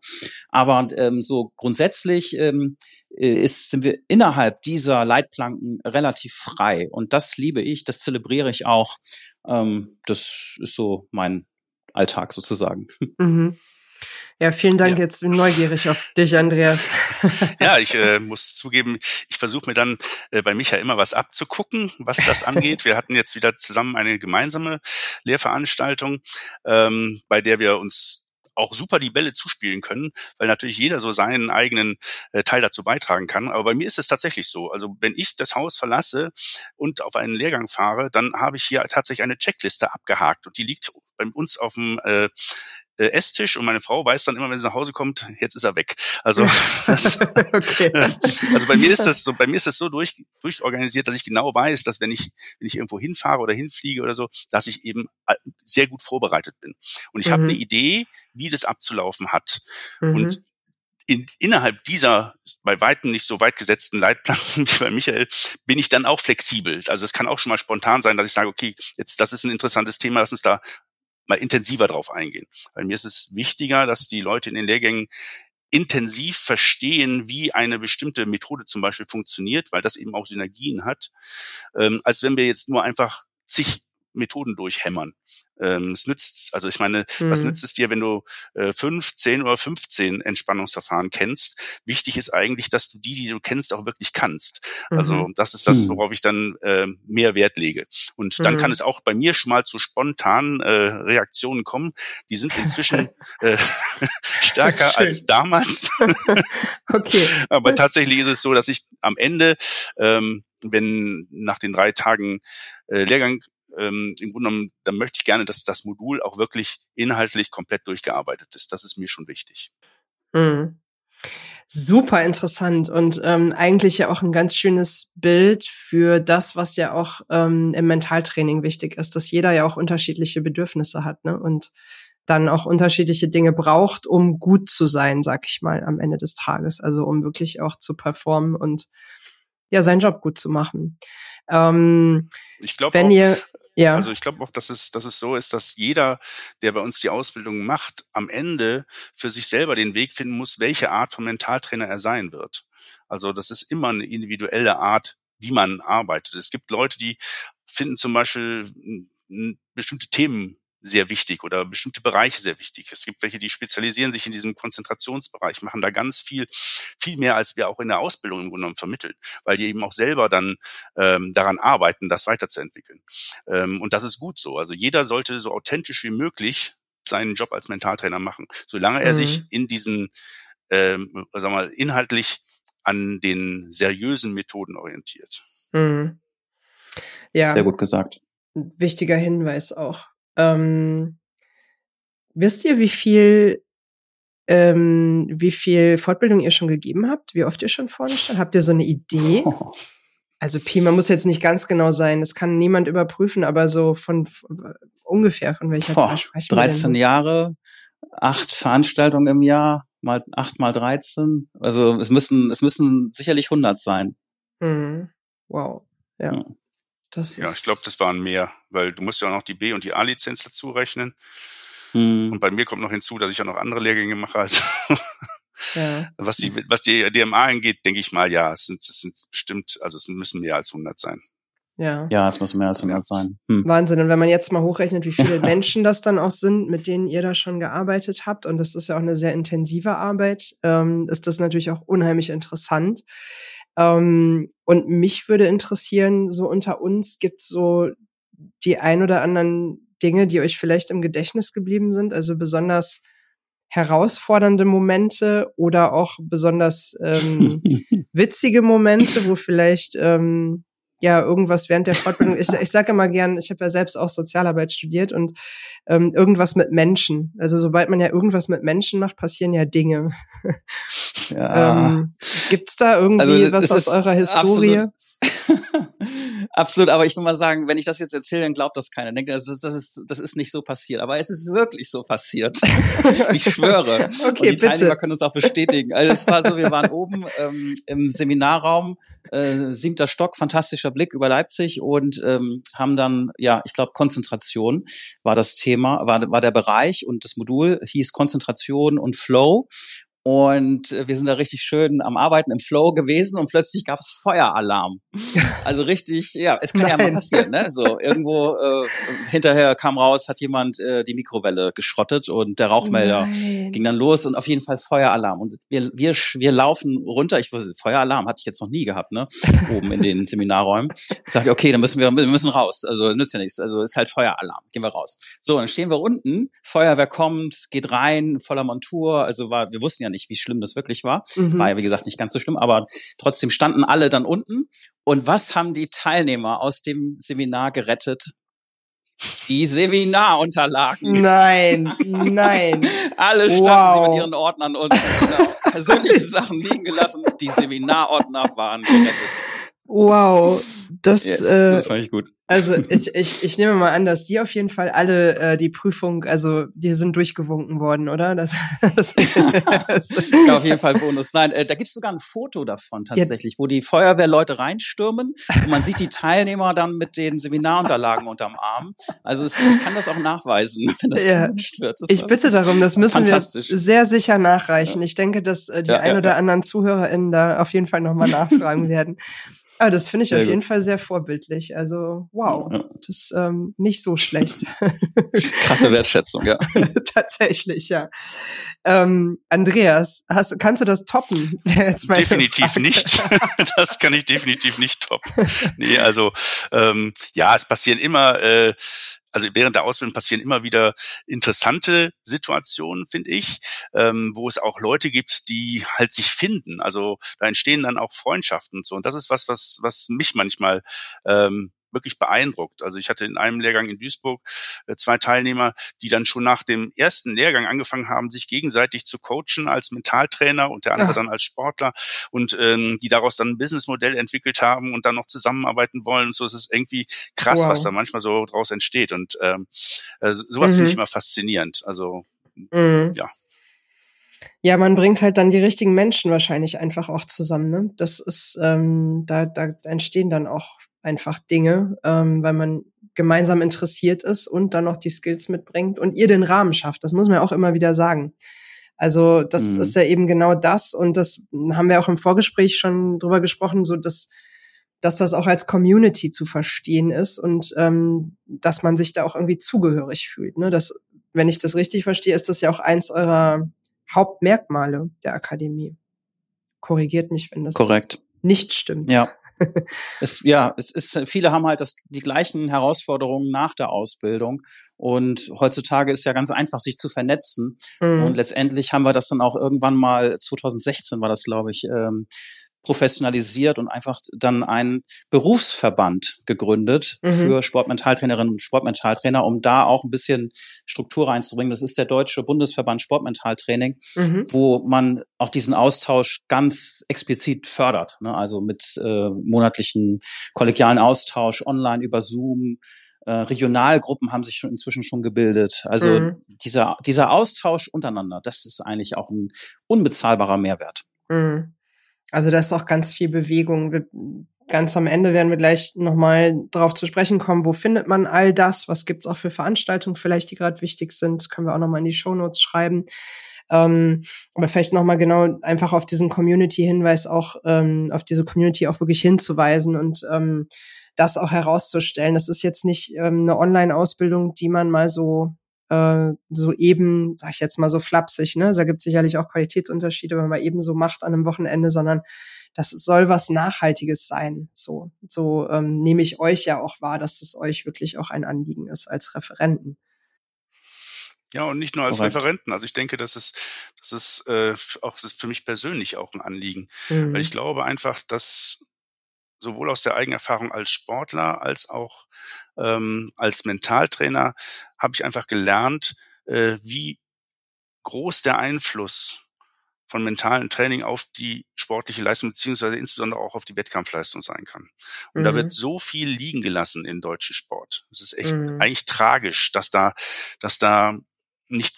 Aber ähm, so grundsätzlich ähm, äh, ist, sind wir innerhalb dieser Leitplanken relativ frei und das liebe ich, das zelebriere ich auch. Ähm, das ist so mein Alltag sozusagen. Mhm. Ja, vielen Dank. Ja. Jetzt bin neugierig auf dich, Andreas. [LAUGHS] ja, ich äh, muss zugeben, ich versuche mir dann äh, bei Micha immer was abzugucken, was das [LAUGHS] angeht. Wir hatten jetzt wieder zusammen eine gemeinsame Lehrveranstaltung, ähm, bei der wir uns auch super die Bälle zuspielen können, weil natürlich jeder so seinen eigenen äh, Teil dazu beitragen kann. Aber bei mir ist es tatsächlich so. Also wenn ich das Haus verlasse und auf einen Lehrgang fahre, dann habe ich hier tatsächlich eine Checkliste abgehakt und die liegt bei uns auf dem äh, äh, Esstisch und meine Frau weiß dann immer, wenn sie nach Hause kommt, jetzt ist er weg. Also, [LAUGHS] das, okay. [LAUGHS] also bei mir ist das so, bei mir ist das so durch, durchorganisiert, dass ich genau weiß, dass wenn ich, wenn ich irgendwo hinfahre oder hinfliege oder so, dass ich eben äh, sehr gut vorbereitet bin. Und ich mhm. habe eine Idee, wie das abzulaufen hat. Mhm. Und in, innerhalb dieser bei weitem nicht so weit gesetzten Leitplanken [LAUGHS] wie bei Michael bin ich dann auch flexibel. Also es kann auch schon mal spontan sein, dass ich sage, okay, jetzt das ist ein interessantes Thema, lass uns da mal intensiver drauf eingehen. Weil mir ist es wichtiger, dass die Leute in den Lehrgängen intensiv verstehen, wie eine bestimmte Methode zum Beispiel funktioniert, weil das eben auch Synergien hat, ähm, als wenn wir jetzt nur einfach zig Methoden durchhämmern. Ähm, es nützt, also ich meine, mhm. was nützt es dir, wenn du äh, fünf, zehn oder 15 Entspannungsverfahren kennst? Wichtig ist eigentlich, dass du die, die du kennst, auch wirklich kannst. Also mhm. Also das ist das, hm. worauf ich dann äh, mehr Wert lege. Und dann mhm. kann es auch bei mir schon mal zu spontanen äh, Reaktionen kommen. Die sind inzwischen [LAUGHS] äh, stärker als damals. [LAUGHS] okay. [LAUGHS] Aber tatsächlich ist es so, dass ich am Ende ähm, wenn nach den drei Tagen äh, Lehrgang ähm, im Grunde genommen, dann möchte ich gerne, dass das Modul auch wirklich inhaltlich komplett durchgearbeitet ist. Das ist mir schon wichtig. Mhm. Super interessant und ähm, eigentlich ja auch ein ganz schönes Bild für das, was ja auch ähm, im Mentaltraining wichtig ist, dass jeder ja auch unterschiedliche Bedürfnisse hat ne? und dann auch unterschiedliche Dinge braucht, um gut zu sein, sag ich mal, am Ende des Tages. Also um wirklich auch zu performen und ja seinen Job gut zu machen. Ähm, ich glaube, wenn ihr ja. Also ich glaube auch, dass es, dass es so ist, dass jeder, der bei uns die Ausbildung macht, am Ende für sich selber den Weg finden muss, welche Art von Mentaltrainer er sein wird. Also das ist immer eine individuelle Art, wie man arbeitet. Es gibt Leute, die finden zum Beispiel bestimmte Themen sehr wichtig oder bestimmte Bereiche sehr wichtig. Es gibt welche, die spezialisieren sich in diesem Konzentrationsbereich, machen da ganz viel, viel mehr, als wir auch in der Ausbildung im Grunde genommen vermitteln, weil die eben auch selber dann ähm, daran arbeiten, das weiterzuentwickeln. Ähm, und das ist gut so. Also jeder sollte so authentisch wie möglich seinen Job als Mentaltrainer machen, solange er mhm. sich in diesen, ähm, sag mal, inhaltlich an den seriösen Methoden orientiert. Mhm. Ja. Sehr gut gesagt. Wichtiger Hinweis auch. Ähm, wisst ihr, wie viel ähm, wie viel Fortbildung ihr schon gegeben habt? Wie oft ihr schon vorne stand? Habt ihr so eine Idee? Oh. [LAUGHS] Also Pi, man muss jetzt nicht ganz genau sein, das kann niemand überprüfen, aber so von, von ungefähr von welcher Boah, Zahl sprechen 13 Jahre, acht Veranstaltungen im Jahr, mal acht mal 13. Also es müssen, es müssen sicherlich 100 sein. Mhm. Wow. Ja. ja. Das ja, ich glaube, das waren mehr, weil du musst ja auch noch die B- und die A-Lizenz dazu rechnen. Mhm. Und bei mir kommt noch hinzu, dass ich ja noch andere Lehrgänge mache. Also [LAUGHS] ja. was die was die DMA angeht, denke ich mal, ja, es sind es sind bestimmt, also es müssen mehr als 100 sein. Ja. Ja, es muss mehr als 100 sein. Hm. Wahnsinn. Und wenn man jetzt mal hochrechnet, wie viele [LAUGHS] Menschen das dann auch sind, mit denen ihr da schon gearbeitet habt, und das ist ja auch eine sehr intensive Arbeit, ähm, ist das natürlich auch unheimlich interessant. Ähm, und mich würde interessieren, so unter uns gibt so die ein oder anderen Dinge, die euch vielleicht im Gedächtnis geblieben sind, also besonders herausfordernde Momente oder auch besonders ähm, [LAUGHS] witzige Momente, wo vielleicht ähm, ja irgendwas während der Fortbildung. Ich, ich sage immer gern, ich habe ja selbst auch Sozialarbeit studiert und ähm, irgendwas mit Menschen. Also sobald man ja irgendwas mit Menschen macht, passieren ja Dinge. [LAUGHS] Ja. ähm, Gibt's da irgendwie also, was aus eurer Historie? Absolut. [LAUGHS] Absolut, aber ich will mal sagen, wenn ich das jetzt erzähle, dann glaubt das keiner. Denkt, das ist, das ist, das ist nicht so passiert. Aber es ist wirklich so passiert. [LAUGHS] ich schwöre. Okay, Und die bitte. Teilnehmer können uns auch bestätigen. Also es war so, wir waren oben ähm, im Seminarraum, äh, siebter Stock, fantastischer Blick über Leipzig und ähm, haben dann, ja, ich glaube, Konzentration war das Thema, war, war der Bereich und das Modul hieß Konzentration und Flow. Und äh, wir sind da richtig schön am Arbeiten im Flow gewesen und plötzlich gab es Feueralarm. Also richtig, ja, es kann Nein. ja mal passieren, ne? So irgendwo äh, hinterher kam raus, hat jemand äh, die Mikrowelle geschrottet und der Rauchmelder Nein. ging dann los und auf jeden Fall Feueralarm. Und wir wir wir laufen runter. Ich wusste, Feueralarm hatte ich jetzt noch nie gehabt, ne? Oben in den Seminarräumen. Ich sagte, okay, dann müssen wir, wir müssen raus. Also nützt ja nichts. Also ist halt Feueralarm. Gehen wir raus. So, dann stehen wir unten. Feuerwehr kommt, geht rein, voller Montur. Also war, wir wussten ja nicht, wie schlimm das wirklich war. Mhm. War ja, wie gesagt, nicht ganz so schlimm, aber trotzdem standen alle dann unten. Und was haben die Teilnehmer aus dem Seminar gerettet? Die Seminarunterlagen. Nein, [LAUGHS] nein. Alle standen wow. sie mit ihren Ordnern und genau, [LAUGHS] persönliche Sachen liegen gelassen. Die Seminarordner waren gerettet. Wow, das, yes, äh, das fand ich gut. Also [LAUGHS] ich, ich, ich nehme mal an, dass die auf jeden Fall alle äh, die Prüfung, also die sind durchgewunken worden, oder? Das, [LAUGHS] das, [LAUGHS] das auf jeden Fall Bonus. Nein, äh, da gibt's sogar ein Foto davon tatsächlich, ja. wo die Feuerwehrleute reinstürmen und man sieht die Teilnehmer dann mit den Seminarunterlagen unterm Arm. Also es, ich kann das auch nachweisen, wenn das ja. gewünscht wird. Das ich bitte darum, das müssen wir sehr sicher nachreichen. Ja. Ich denke, dass äh, die ein oder anderen ZuhörerInnen da auf jeden Fall nochmal nachfragen werden. Aber das finde ich sehr auf jeden Fall sehr vorbildlich. Also wow, ja. das ist ähm, nicht so schlecht. [LAUGHS] Krasse Wertschätzung, ja. [LAUGHS] Tatsächlich, ja. Ähm, Andreas, hast, kannst du das toppen? [LAUGHS] definitiv Frage. nicht. das kann ich definitiv nicht toppen. Nee, also ähm, ja, es passieren immer äh, also während der Ausbildung passieren immer wieder interessante Situationen, finde ich, ähm, wo es auch Leute gibt, die halt sich finden. Also da entstehen dann auch Freundschaften und so. Und das ist was, was, was mich manchmal ähm, wirklich beeindruckt. Also ich hatte in einem Lehrgang in Duisburg äh, zwei Teilnehmer, die dann schon nach dem ersten Lehrgang angefangen haben, sich gegenseitig zu coachen als Mentaltrainer und der andere Ach. dann als Sportler und ähm, die daraus dann ein Businessmodell entwickelt haben und dann noch zusammenarbeiten wollen. Und so ist es irgendwie krass, wow. was da manchmal so draus entsteht. Und ähm, äh, sowas mhm. finde ich immer faszinierend. Also mhm. ja. Ja, man bringt halt dann die richtigen Menschen wahrscheinlich einfach auch zusammen. Ne? Das ist, ähm, da, da entstehen dann auch einfach Dinge, ähm, weil man gemeinsam interessiert ist und dann noch die Skills mitbringt und ihr den Rahmen schafft. Das muss man auch immer wieder sagen. Also das mhm. ist ja eben genau das und das haben wir auch im Vorgespräch schon drüber gesprochen, so dass dass das auch als Community zu verstehen ist und ähm, dass man sich da auch irgendwie zugehörig fühlt. Ne? Das, wenn ich das richtig verstehe, ist das ja auch eins eurer Hauptmerkmale der Akademie. Korrigiert mich, wenn das Korrekt. nicht stimmt. Ja. [LAUGHS] es, ja, es ist, viele haben halt das, die gleichen Herausforderungen nach der Ausbildung. Und heutzutage ist ja ganz einfach, sich zu vernetzen. Mhm. Und letztendlich haben wir das dann auch irgendwann mal, 2016 war das, glaube ich, ähm, professionalisiert und einfach dann einen Berufsverband gegründet mhm. für Sportmentaltrainerinnen und Sportmentaltrainer, um da auch ein bisschen Struktur reinzubringen. Das ist der Deutsche Bundesverband Sportmentaltraining, mhm. wo man auch diesen Austausch ganz explizit fördert. Ne? Also mit äh, monatlichen kollegialen Austausch online über Zoom. Äh, Regionalgruppen haben sich schon inzwischen schon gebildet. Also mhm. dieser, dieser Austausch untereinander, das ist eigentlich auch ein unbezahlbarer Mehrwert. Mhm. Also da ist auch ganz viel Bewegung. Wir, ganz am Ende werden wir gleich nochmal darauf zu sprechen kommen, wo findet man all das? Was gibt's auch für Veranstaltungen vielleicht, die gerade wichtig sind? Können wir auch nochmal in die Shownotes schreiben. Ähm, aber vielleicht nochmal genau einfach auf diesen Community-Hinweis auch, ähm, auf diese Community auch wirklich hinzuweisen und ähm, das auch herauszustellen. Das ist jetzt nicht ähm, eine Online-Ausbildung, die man mal so äh, so eben, sag ich jetzt mal so flapsig, ne? Da gibt sicherlich auch Qualitätsunterschiede, wenn man eben so macht an einem Wochenende, sondern das soll was Nachhaltiges sein. So, so ähm, nehme ich euch ja auch wahr, dass es euch wirklich auch ein Anliegen ist als Referenten. Ja, und nicht nur als Correct. Referenten. Also ich denke, das ist, das ist äh, auch das ist für mich persönlich auch ein Anliegen. Mhm. Weil ich glaube einfach, dass sowohl aus der Eigenerfahrung als Sportler als auch ähm, als Mentaltrainer habe ich einfach gelernt, äh, wie groß der Einfluss von mentalen Training auf die sportliche Leistung beziehungsweise insbesondere auch auf die Wettkampfleistung sein kann. Und mhm. da wird mhm. so viel liegen gelassen im deutschen Sport. Es ist echt mhm. eigentlich tragisch, dass da, dass da nicht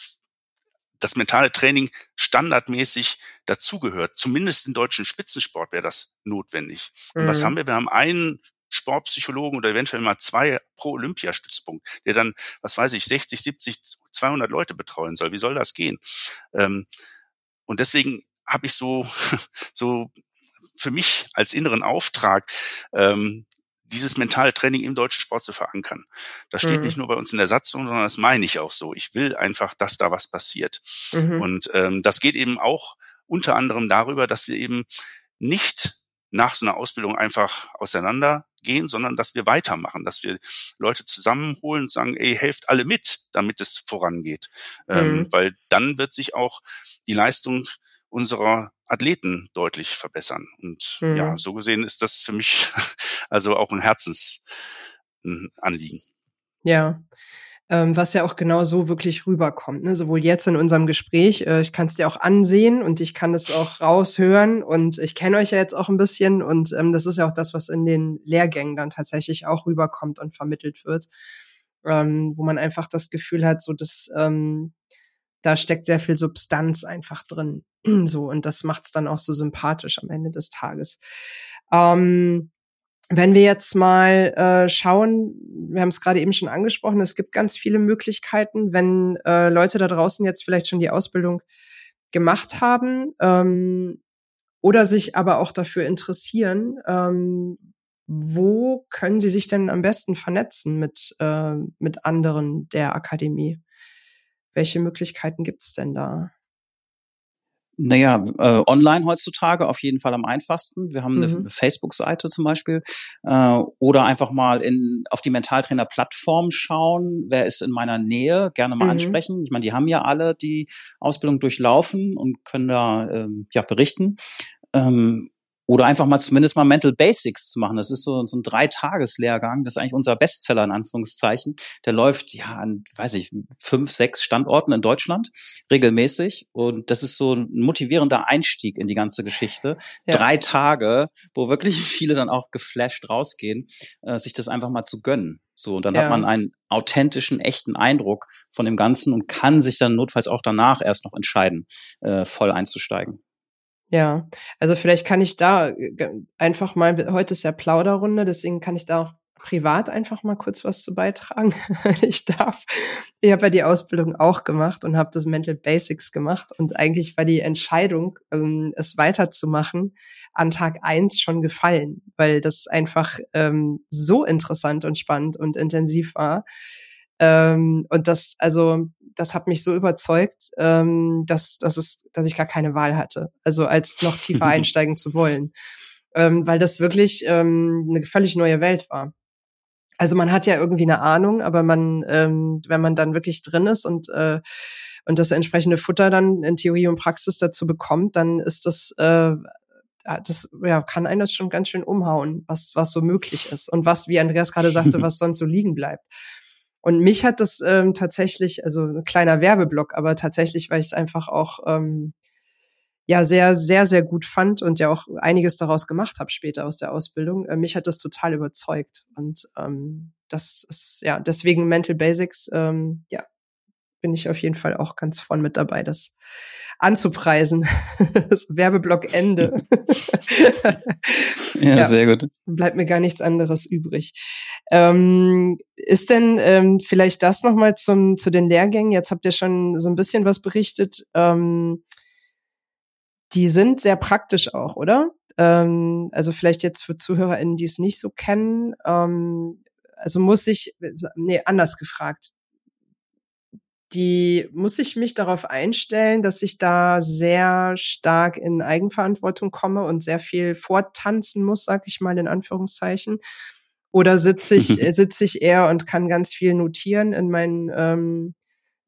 das mentale Training standardmäßig dazugehört. Zumindest im deutschen Spitzensport wäre das notwendig. Und was mhm. haben wir? Wir haben einen Sportpsychologen oder eventuell mal zwei pro Olympiastützpunkt, der dann, was weiß ich, 60, 70, 200 Leute betreuen soll. Wie soll das gehen? Ähm, und deswegen habe ich so, [LAUGHS] so für mich als inneren Auftrag, ähm, dieses mentale Training im deutschen Sport zu verankern. Das steht mhm. nicht nur bei uns in der Satzung, sondern das meine ich auch so. Ich will einfach, dass da was passiert. Mhm. Und ähm, das geht eben auch unter anderem darüber, dass wir eben nicht nach so einer Ausbildung einfach auseinandergehen, sondern dass wir weitermachen, dass wir Leute zusammenholen und sagen, ey, helft alle mit, damit es vorangeht. Ähm, mhm. Ähm, weil dann wird sich auch die Leistung unserer Athleten deutlich verbessern. Und mhm. ja, so gesehen ist das für mich [LAUGHS] also auch ein Herzensanliegen. Ja. Ähm, was ja auch genau so wirklich rüberkommt. Ne? Sowohl jetzt in unserem Gespräch, äh, ich kann es dir auch ansehen und ich kann es auch raushören und ich kenne euch ja jetzt auch ein bisschen und ähm, das ist ja auch das, was in den Lehrgängen dann tatsächlich auch rüberkommt und vermittelt wird, ähm, wo man einfach das Gefühl hat, so dass ähm, da steckt sehr viel Substanz einfach drin. [CLEARS THROAT] so, und das macht es dann auch so sympathisch am Ende des Tages. Ähm, wenn wir jetzt mal äh, schauen, wir haben es gerade eben schon angesprochen, es gibt ganz viele Möglichkeiten, wenn äh, Leute da draußen jetzt vielleicht schon die Ausbildung gemacht haben ähm, oder sich aber auch dafür interessieren, ähm, wo können sie sich denn am besten vernetzen mit, äh, mit anderen der Akademie? Welche Möglichkeiten gibt es denn da? Naja, äh, online heutzutage auf jeden Fall am einfachsten. Wir haben mhm. eine Facebook-Seite zum Beispiel. Äh, oder einfach mal in, auf die Mentaltrainer-Plattform schauen. Wer ist in meiner Nähe? Gerne mal mhm. ansprechen. Ich meine, die haben ja alle die Ausbildung durchlaufen und können da ähm, ja berichten. Ähm, oder einfach mal zumindest mal Mental Basics zu machen. Das ist so, so ein Dreitageslehrgang. Das ist eigentlich unser Bestseller in Anführungszeichen. Der läuft ja an, weiß ich, fünf, sechs Standorten in Deutschland regelmäßig. Und das ist so ein motivierender Einstieg in die ganze Geschichte. Ja. Drei Tage, wo wirklich [LAUGHS] viele dann auch geflasht rausgehen, äh, sich das einfach mal zu gönnen. So, und dann ja. hat man einen authentischen, echten Eindruck von dem Ganzen und kann sich dann notfalls auch danach erst noch entscheiden, äh, voll einzusteigen. Ja, also vielleicht kann ich da äh, einfach mal, heute ist ja Plauderrunde, deswegen kann ich da auch privat einfach mal kurz was zu beitragen, [LAUGHS] ich darf. Ich habe ja die Ausbildung auch gemacht und habe das Mental Basics gemacht. Und eigentlich war die Entscheidung, ähm, es weiterzumachen, an Tag eins schon gefallen, weil das einfach ähm, so interessant und spannend und intensiv war. Ähm, und das, also, das hat mich so überzeugt, ähm, dass, dass, es, dass ich gar keine Wahl hatte. Also als noch tiefer [LAUGHS] einsteigen zu wollen. Ähm, weil das wirklich ähm, eine völlig neue Welt war. Also man hat ja irgendwie eine Ahnung, aber man, ähm, wenn man dann wirklich drin ist und äh, und das entsprechende Futter dann in Theorie und Praxis dazu bekommt, dann ist das äh, das ja, kann einen das schon ganz schön umhauen, was, was so möglich ist und was, wie Andreas gerade sagte, [LAUGHS] was sonst so liegen bleibt. Und mich hat das ähm, tatsächlich, also ein kleiner Werbeblock, aber tatsächlich, weil ich es einfach auch ähm, ja sehr, sehr, sehr gut fand und ja auch einiges daraus gemacht habe später aus der Ausbildung. Äh, mich hat das total überzeugt. Und ähm, das ist ja deswegen Mental Basics, ähm, ja, bin ich auf jeden Fall auch ganz vorn mit dabei, das anzupreisen. [LAUGHS] das Werbeblock Ende. [LAUGHS] ja, ja, sehr gut. Bleibt mir gar nichts anderes übrig. Ähm, ist denn ähm, vielleicht das nochmal zum zu den Lehrgängen? Jetzt habt ihr schon so ein bisschen was berichtet. Ähm, die sind sehr praktisch auch, oder? Ähm, also vielleicht jetzt für ZuhörerInnen, die es nicht so kennen, ähm, also muss ich, nee, anders gefragt. Die muss ich mich darauf einstellen, dass ich da sehr stark in Eigenverantwortung komme und sehr viel vortanzen muss, sag ich mal in Anführungszeichen. Oder sitze ich, [LAUGHS] sitze ich eher und kann ganz viel notieren in meinen ähm,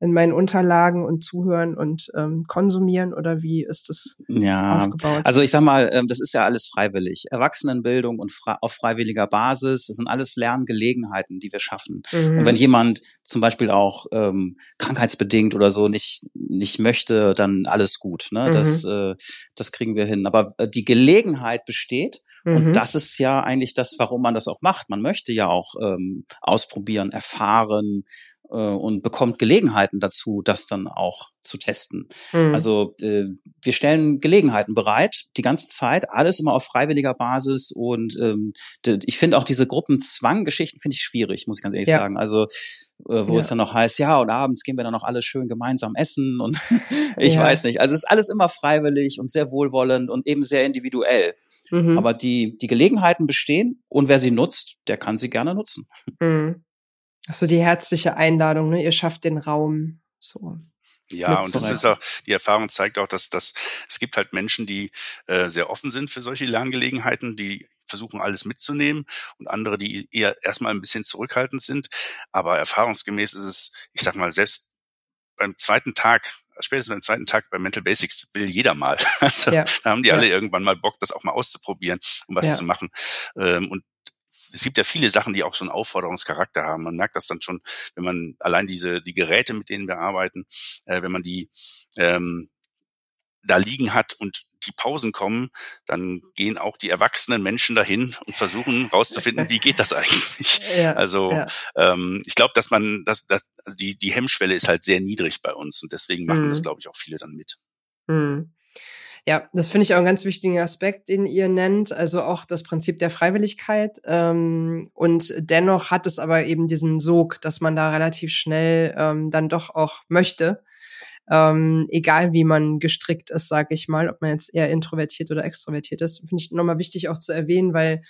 in meinen Unterlagen und zuhören und ähm, konsumieren oder wie ist das ja, aufgebaut? Also ich sag mal, ähm, das ist ja alles freiwillig. Erwachsenenbildung und frei, auf freiwilliger Basis, das sind alles Lerngelegenheiten, die wir schaffen. Mhm. Und wenn jemand zum Beispiel auch ähm, krankheitsbedingt oder so nicht nicht möchte, dann alles gut. Ne? Mhm. Das äh, das kriegen wir hin. Aber äh, die Gelegenheit besteht und mhm. das ist ja eigentlich das, warum man das auch macht. Man möchte ja auch ähm, ausprobieren, erfahren, äh, und bekommt Gelegenheiten dazu, das dann auch zu testen. Mhm. Also äh, wir stellen Gelegenheiten bereit, die ganze Zeit, alles immer auf freiwilliger Basis und ähm, ich finde auch diese Gruppenzwang-Geschichten finde ich schwierig, muss ich ganz ehrlich ja. sagen. Also äh, wo ja. es dann noch heißt, ja und abends gehen wir dann noch alle schön gemeinsam essen und [LAUGHS] ich ja. weiß nicht. Also es ist alles immer freiwillig und sehr wohlwollend und eben sehr individuell. Mhm. Aber die die Gelegenheiten bestehen und wer sie nutzt, der kann sie gerne nutzen. Mhm. So die herzliche Einladung, ne? Ihr schafft den Raum. So. Ja, und das ist auch, die Erfahrung zeigt auch, dass, dass es gibt halt Menschen, die äh, sehr offen sind für solche Lerngelegenheiten, die versuchen alles mitzunehmen und andere, die eher erstmal ein bisschen zurückhaltend sind. Aber erfahrungsgemäß ist es, ich sag mal, selbst beim zweiten Tag, spätestens beim zweiten Tag bei Mental Basics will jeder mal. [LAUGHS] Also ja. da haben die ja. alle irgendwann mal Bock, das auch mal auszuprobieren, um was ja. zu machen. Ähm, und es gibt ja viele Sachen, die auch einen Aufforderungscharakter haben. Man merkt das dann schon, wenn man allein diese, die Geräte, mit denen wir arbeiten, äh, wenn man die ähm, da liegen hat und die Pausen kommen, dann gehen auch die erwachsenen Menschen dahin und versuchen rauszufinden, wie geht das eigentlich. [LAUGHS] Ja, also ja. Ähm, ich glaube, dass man, dass, dass also die die Hemmschwelle ist halt sehr niedrig bei uns und deswegen machen mhm. das, glaube ich, auch viele dann mit. Mhm. Ja, das finde ich auch einen ganz wichtigen Aspekt, den ihr nennt, also auch das Prinzip der Freiwilligkeit. Ähm, und dennoch hat es aber eben diesen Sog, dass man da relativ schnell ähm, dann doch auch möchte. Ähm, egal wie man gestrickt ist, sage ich mal, ob man jetzt eher introvertiert oder extrovertiert ist, finde ich nochmal wichtig auch zu erwähnen, weil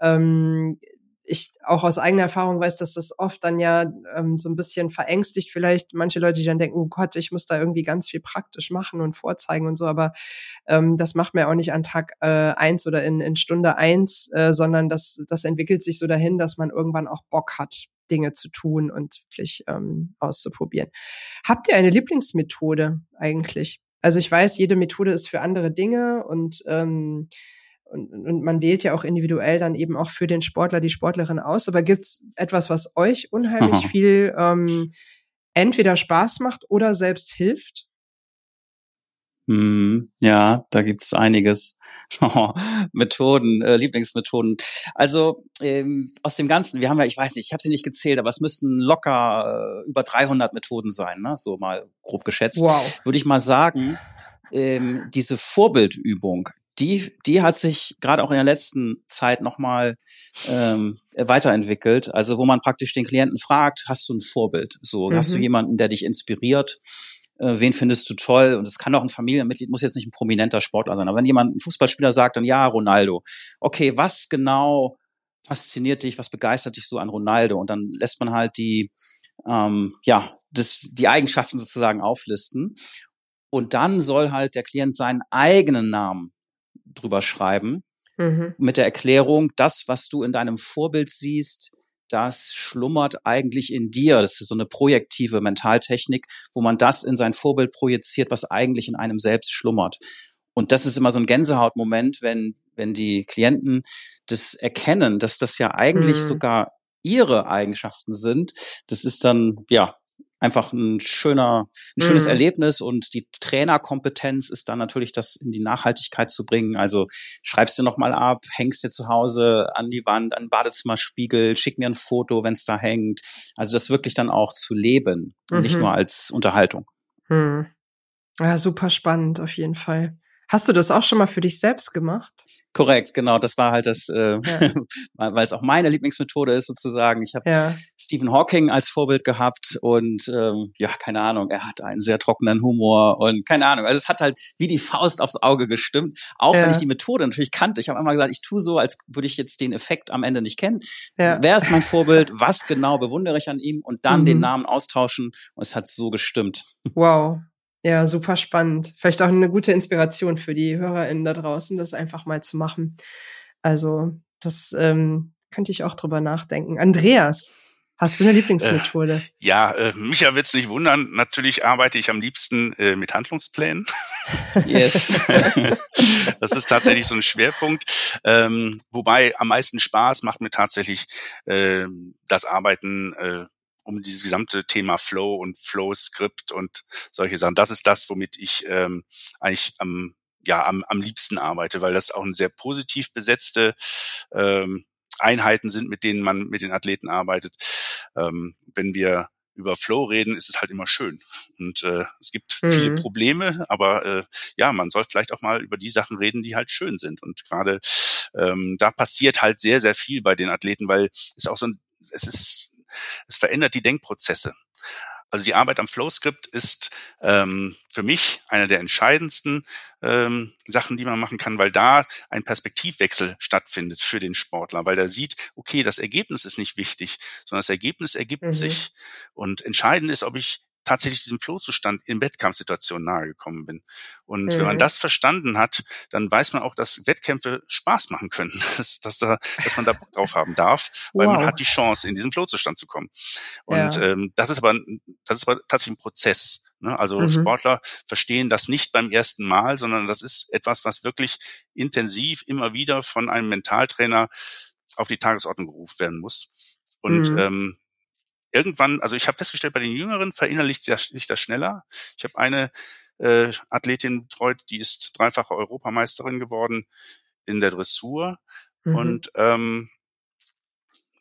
ähm, ich auch aus eigener Erfahrung weiß, dass das oft dann ja ähm, so ein bisschen verängstigt vielleicht manche Leute, die dann denken, oh Gott, ich muss da irgendwie ganz viel praktisch machen und vorzeigen und so, aber ähm, das macht man ja auch nicht an Tag äh, eins oder in, in Stunde eins, äh, sondern das, das entwickelt sich so dahin, dass man irgendwann auch Bock hat, Dinge zu tun und wirklich ähm, auszuprobieren. Habt ihr eine Lieblingsmethode eigentlich? Also ich weiß, jede Methode ist für andere Dinge und ähm, und, und man wählt ja auch individuell dann eben auch für den Sportler, die Sportlerin aus. Aber gibt's etwas, was euch unheimlich [LAUGHS] viel ähm, entweder Spaß macht oder selbst hilft? Hm, ja, da gibt's einiges. [LAUGHS] Methoden, äh, Lieblingsmethoden. Also ähm, aus dem Ganzen, wir haben ja, ich weiß nicht, ich habe sie nicht gezählt, aber es müssten locker äh, über 300 Methoden sein, ne? so mal grob geschätzt. Wow. Würde ich mal sagen, ähm, diese Vorbildübung, die, die hat sich gerade auch in der letzten Zeit nochmal ähm, weiterentwickelt. Also wo man praktisch den Klienten fragt, hast du ein Vorbild? So, mhm. hast du mhm. jemanden, der dich inspiriert? Äh, wen findest du toll? Und es kann auch ein Familienmitglied, muss jetzt nicht ein prominenter Sportler sein. Aber wenn jemand, ein Fußballspieler sagt, dann ja, Ronaldo. Okay, was genau fasziniert dich, was begeistert dich so an Ronaldo? Und dann lässt man halt die, ähm, ja, das, die Eigenschaften sozusagen auflisten. Und dann soll halt der Klient seinen eigenen Namen drüber schreiben. Mhm. Mit der Erklärung, das, was du in deinem Vorbild siehst, das schlummert eigentlich in dir. Das ist so eine projektive Mentaltechnik, wo man das in sein Vorbild projiziert, was eigentlich in einem selbst schlummert. Und das ist immer so ein Gänsehautmoment, wenn, wenn die Klienten das erkennen, dass das ja eigentlich mhm. sogar ihre Eigenschaften sind. Das ist dann, ja, einfach ein schöner, ein schönes mhm. Erlebnis und die Trainerkompetenz ist dann natürlich, das in die Nachhaltigkeit zu bringen. Also schreibst du nochmal ab, hängst dir zu Hause an die Wand, an den Badezimmerspiegel, schick mir ein Foto, wenn es da hängt. Also das wirklich dann auch zu leben mhm. nicht nur als Unterhaltung. Mhm. Ja, super spannend auf jeden Fall. Hast du das auch schon mal für dich selbst gemacht? Korrekt, genau. Das war halt das, äh, ja. [LAUGHS] weil es auch meine Lieblingsmethode ist sozusagen. Ich habe ja. Stephen Hawking als Vorbild gehabt und ähm, ja, keine Ahnung, er hat einen sehr trockenen Humor und keine Ahnung. Also es hat halt wie die Faust aufs Auge gestimmt, auch ja. wenn ich die Methode natürlich kannte. Ich habe einmal gesagt, ich tue so, als würde ich jetzt den Effekt am Ende nicht kennen. Wer ist mein Vorbild? Was genau bewundere ich an ihm? Und dann mhm. den Namen austauschen. Und es hat so gestimmt. Wow. Ja, super spannend. Vielleicht auch eine gute Inspiration für die HörerInnen da draußen, das einfach mal zu machen. Also, das ähm, könnte ich auch drüber nachdenken. Andreas, hast du eine Lieblingsmethode? Äh, ja, äh, Micha wird's nicht wundern. Natürlich arbeite ich am liebsten äh, mit Handlungsplänen. Yes. [LAUGHS] das ist tatsächlich so ein Schwerpunkt. Ähm, wobei am meisten Spaß macht mir tatsächlich äh, das Arbeiten äh, um dieses gesamte Thema Flow und Flow-Skript und solche Sachen. Das ist das, womit ich ähm, eigentlich am ja am, am liebsten arbeite, weil das auch ein sehr positiv besetzte ähm, Einheiten sind, mit denen man mit den Athleten arbeitet. Ähm, wenn wir über Flow reden, ist es halt immer schön. Und äh, es gibt mhm. viele Probleme, aber äh, ja, man soll vielleicht auch mal über die Sachen reden, die halt schön sind. Und gerade ähm, da passiert halt sehr, sehr viel bei den Athleten, weil es auch so ein, es ist es verändert die Denkprozesse. Also die Arbeit am Flowscript ist ähm, für mich eine der entscheidendsten ähm, Sachen, die man machen kann, weil da ein Perspektivwechsel stattfindet für den Sportler, weil der sieht, okay, das Ergebnis ist nicht wichtig, sondern das Ergebnis ergibt mhm. sich. Und entscheidend ist, ob ich tatsächlich diesem Flohzustand in Wettkampfsituationen nahegekommen bin. Und mhm. wenn man mhm. das verstanden hat, dann weiß man auch, dass Wettkämpfe Spaß machen können, [LAUGHS] dass, dass, da, dass man da Bock drauf haben darf, weil wow. man hat die Chance, in diesen Flohzustand zu kommen. Und ja. ähm, das ist aber das ist aber tatsächlich ein Prozess. Ne? Also mhm. Sportler verstehen das nicht beim ersten Mal, sondern das ist etwas, was wirklich intensiv immer wieder von einem Mentaltrainer auf die Tagesordnung gerufen werden muss. Und mhm. ähm, irgendwann, also ich habe festgestellt, bei den Jüngeren verinnerlicht sich das schneller. Ich habe eine äh, Athletin betreut, die ist dreifache Europameisterin geworden in der Dressur. Mhm. Und ähm,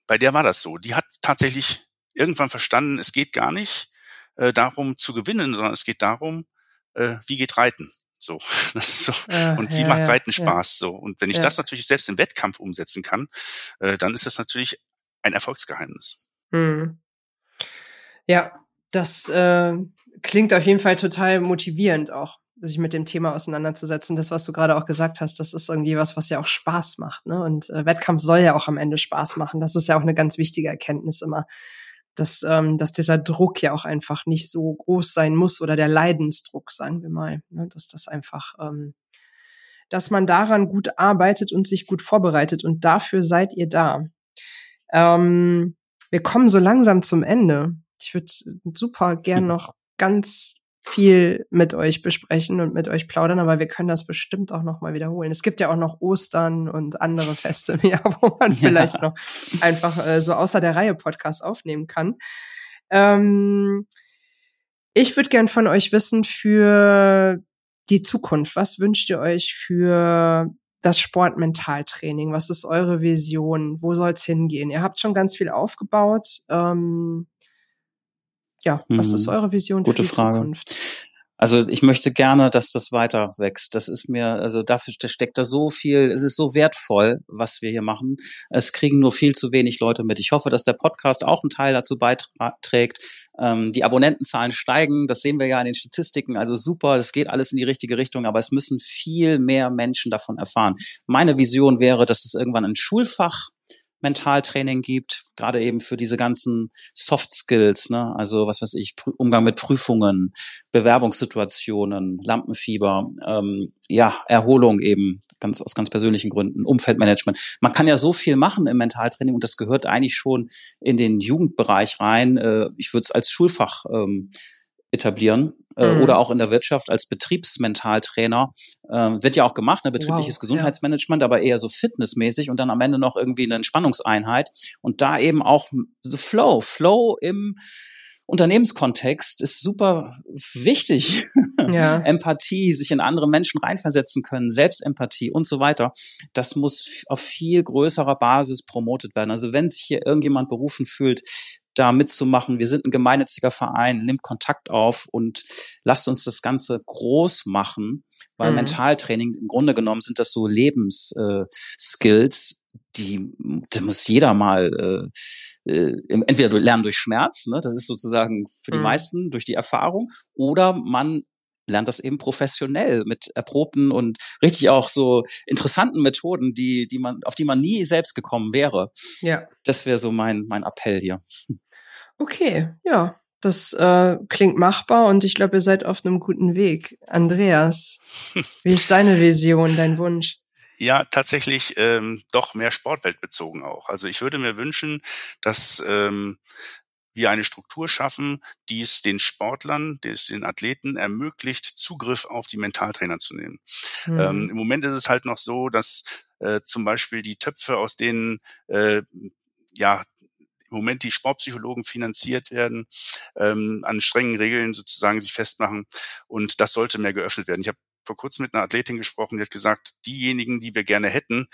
bei der war das so. Die hat tatsächlich irgendwann verstanden, es geht gar nicht äh, darum zu gewinnen, sondern es geht darum, äh, wie geht Reiten. So, [LAUGHS] das ist so. Äh, und wie ja, macht ja, Reiten Spaß? Ja. So. Und wenn ich das natürlich selbst im Wettkampf umsetzen kann, äh, dann ist das natürlich ein Erfolgsgeheimnis. Mhm. Ja, das äh, klingt auf jeden Fall total motivierend auch, sich mit dem Thema auseinanderzusetzen. Das, was du gerade auch gesagt hast, das ist irgendwie was, was ja auch Spaß macht. Ne? Und äh, Wettkampf soll ja auch am Ende Spaß machen. Das ist ja auch eine ganz wichtige Erkenntnis immer, dass, ähm, dass dieser Druck ja auch einfach nicht so groß sein muss oder der Leidensdruck, sagen wir mal. Ne? Dass das einfach, ähm, dass man daran gut arbeitet und sich gut vorbereitet. Und dafür seid ihr da. Ähm, wir kommen so langsam zum Ende. Ich würde super gern mhm. noch ganz viel mit euch besprechen und mit euch plaudern, aber wir können das bestimmt auch noch mal wiederholen. Es gibt ja auch noch Ostern und andere Feste [LAUGHS] im Jahr, wo man vielleicht ja. noch einfach äh, so außer der Reihe Podcast aufnehmen kann. Ähm, ich würde gern von euch wissen für die Zukunft. Was wünscht ihr euch für das Sportmentaltraining? Was ist eure Vision? Wo soll es hingehen? Ihr habt schon ganz viel aufgebaut. Ähm, ja, was ist mhm. eure Vision Gute für die Frage. Zukunft? Also ich möchte gerne, dass das weiter wächst. Das ist mir, also dafür steckt da so viel, es ist so wertvoll, was wir hier machen. Es kriegen nur viel zu wenig Leute mit. Ich hoffe, dass der Podcast auch einen Teil dazu beiträgt. Ähm, die Abonnentenzahlen steigen, das sehen wir ja in den Statistiken. Also super, es geht alles in die richtige Richtung, aber es müssen viel mehr Menschen davon erfahren. Meine Vision wäre, dass es irgendwann ein Schulfach Mentaltraining gibt, gerade eben für diese ganzen Soft Skills, ne? also was weiß ich, Umgang mit Prüfungen, Bewerbungssituationen, Lampenfieber, ähm, ja, Erholung eben, ganz aus ganz persönlichen Gründen, Umfeldmanagement. Man kann ja so viel machen im Mentaltraining und das gehört eigentlich schon in den Jugendbereich rein. Äh, ich würde es als Schulfach ähm, etablieren äh, mhm. oder auch in der Wirtschaft als Betriebsmentaltrainer. Äh, wird ja auch gemacht, ne, betriebliches wow, Gesundheitsmanagement, ja. aber eher so fitnessmäßig und dann am Ende noch irgendwie eine Entspannungseinheit und da eben auch so Flow, Flow im Unternehmenskontext ist super wichtig. [LAUGHS] Ja. [LAUGHS] Empathie, sich in andere Menschen reinversetzen können, Selbstempathie und so weiter. Das muss auf viel größerer Basis promotet werden. Also wenn sich hier irgendjemand berufen fühlt, da mitzumachen. Wir sind ein gemeinnütziger Verein, nimmt Kontakt auf und lasst uns das Ganze groß machen, weil mhm. Mentaltraining im Grunde genommen sind das so Lebensskills, äh, die, die muss jeder mal äh, äh, entweder lernen durch Schmerz, ne, das ist sozusagen für die mhm. meisten durch die Erfahrung, oder man lernt das eben professionell mit erprobten und richtig auch so interessanten Methoden, die, die man, auf die man nie selbst gekommen wäre. Ja. Das wäre so mein, mein Appell hier. Okay, ja, das äh, klingt machbar und ich glaube, ihr seid auf einem guten Weg. Andreas, [LAUGHS] wie ist deine Vision, dein Wunsch? Ja, tatsächlich ähm, doch mehr sportweltbezogen auch. Also ich würde mir wünschen, dass ähm, wir eine Struktur schaffen, die es den Sportlern, die es den Athleten ermöglicht, Zugriff auf die Mentaltrainer zu nehmen. Mhm. Ähm, Im Moment ist es halt noch so, dass äh, zum Beispiel die Töpfe, aus denen äh, ja im Moment die Sportpsychologen finanziert werden, ähm, an strengen Regeln sozusagen sich festmachen. Und das sollte mehr geöffnet werden. Ich habe vor kurzem mit einer Athletin gesprochen, die hat gesagt, diejenigen, die wir gerne hätten,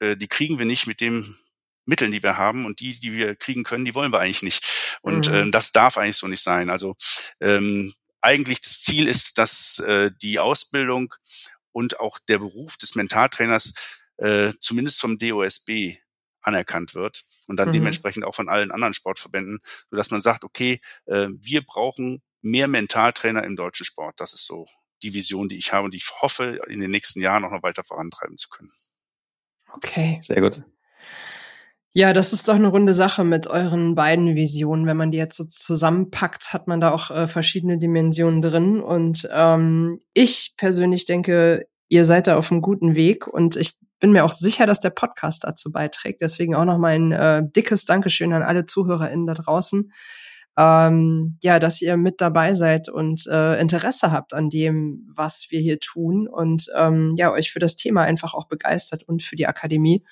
äh, die kriegen wir nicht mit dem Mitteln, die wir haben und die, die wir kriegen können, die wollen wir eigentlich nicht. Und mhm. ähm, das darf eigentlich so nicht sein. Also ähm, eigentlich das Ziel ist, dass äh, die Ausbildung und auch der Beruf des Mentaltrainers äh, zumindest vom DOSB anerkannt wird und dann mhm. dementsprechend auch von allen anderen Sportverbänden, so dass man sagt, okay, äh, wir brauchen mehr Mentaltrainer im deutschen Sport. Das ist so die Vision, die ich habe und die ich hoffe, in den nächsten Jahren auch noch weiter vorantreiben zu können. Okay. Sehr gut. Ja, das ist doch eine runde Sache mit euren beiden Visionen. Wenn man die jetzt so zusammenpackt, hat man da auch äh, verschiedene Dimensionen drin. Und ähm, ich persönlich denke, ihr seid da auf einem guten Weg und ich bin mir auch sicher, dass der Podcast dazu beiträgt. Deswegen auch noch mal ein äh, dickes Dankeschön an alle ZuhörerInnen da draußen. Ähm, ja, dass ihr mit dabei seid und äh, Interesse habt an dem, was wir hier tun und ähm, ja, euch für das Thema einfach auch begeistert und für die Akademie.